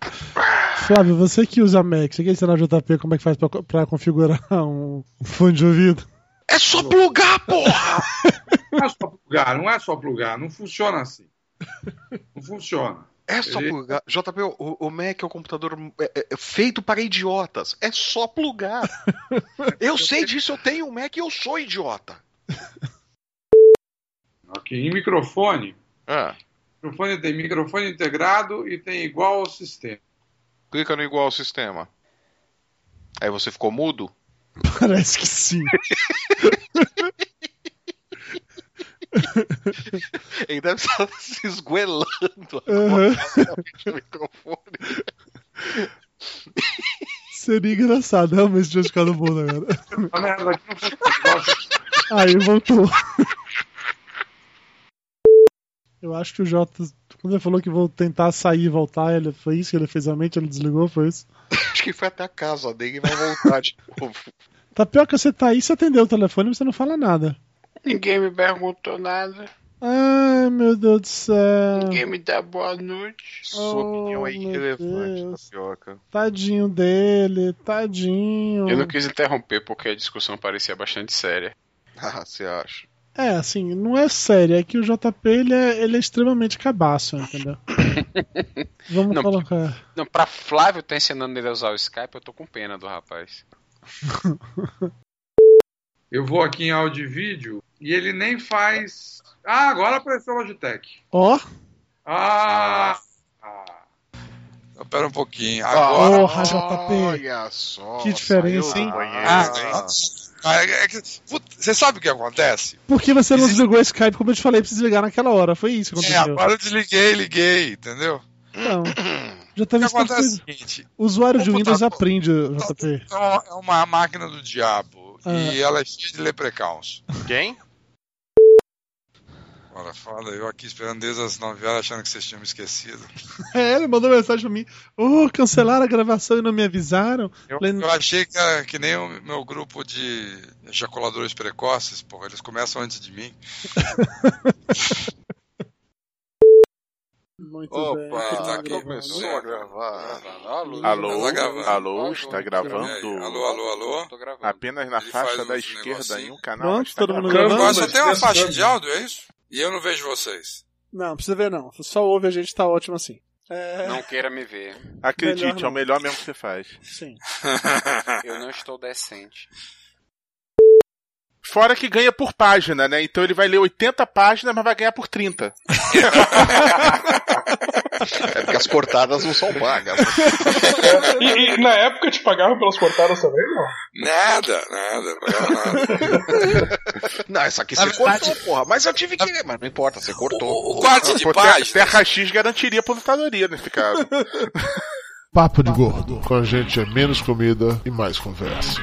Flávio, você que usa Mac, você quer ensinar o JP como é que faz pra, pra configurar um fone de ouvido? É só plugar, porra! Não é só plugar, não é só plugar, não funciona assim. Não funciona. É só Ele- plugar. JP, o, o Mac é um computador é, é, é feito para idiotas. É só plugar. eu sei disso, eu tenho um Mac e eu sou idiota. Ok, em microfone. Ah, Microfone tem microfone integrado e tem igual ao sistema. clica no igual ao sistema. Aí você ficou mudo? Parece que sim. Ele deve estar se esguelando Aham. no microfone. Seria engraçado, realmente tinha ficado bom agora. Funciona. Aí voltou. Eu acho que o Jota, quando ele falou que vou tentar sair e voltar, ele, foi isso que ele fez a mente, ele desligou, foi isso? Acho que foi até a casa dele e vai voltar de novo. Tá pior que você tá aí, você atendeu o telefone e você não fala nada. Ninguém me perguntou nada. Ai, meu Deus do céu. Ninguém me dá boa noite. Sua opinião é Oh, irrelevante, Deus. tapioca. Tadinho dele, tadinho. Eu não quis interromper porque a discussão parecia bastante séria. Ah, você acha? É, assim, não é sério, é que o JP ele é, ele é extremamente cabaço, entendeu? Vamos Não, colocar. Não, pra Flávio tá ensinando ele a usar o Skype, eu tô com pena do rapaz. Eu vou aqui em áudio e vídeo e ele nem faz. Ah, agora apareceu o Logitech. Ó, Ah! Então, Pera um pouquinho. Agora. porra, JP. Olha só. Que diferença, hein? Ah, hein? Ah, é que- puta, Você sabe o que acontece? Por que você não Existe- desligou o Skype como eu te falei pra desligar naquela hora? Foi isso que É, aconteceu. agora eu desliguei, liguei, entendeu? Não. Já O teve que essa acontece é o O usuário de computador- Windows aprende, JP. é é uma máquina do diabo Ah. e ela é cheia de leprecauns. Quem? Olha, foda, eu aqui esperando desde as 9 horas achando que vocês tinham me esquecido. É, ele mandou mensagem pra mim. Ô, cancelaram a gravação e não me avisaram. Eu, eu achei que, era que nem o meu grupo de ejaculadores precoces, porra, eles começam antes de mim. Muito Opa, bem. tá Começou a gravar. Alô, Alô, gravando. alô, está gravando. Alô, alô, alô. Apenas na Ele faixa da esquerda negocinho. em um canal. Pronto, mas está todo mundo gravando. só tem uma faixa de áudio, é isso? E eu não vejo vocês. Não, não precisa ver não. Só ouve a gente, tá ótimo assim. É, Não queira me ver. Acredite, Melhor é o melhor mesmo que você faz. sim. Eu não estou decente. Fora que ganha por página, né? Então ele vai ler 80 páginas, mas vai ganhar por 30. É porque as cortadas não são pagas. E, e na época te pagavam pelas cortadas também, não? Nada, nada, nada. Não, essa aqui Na você verdade- cortou, porra. Mas eu tive que. Mas não importa, você cortou. O, o corte de página. Terra X garantiria aposentadoria nesse caso. Papo de Gordo. Com a gente é menos comida e mais conversa.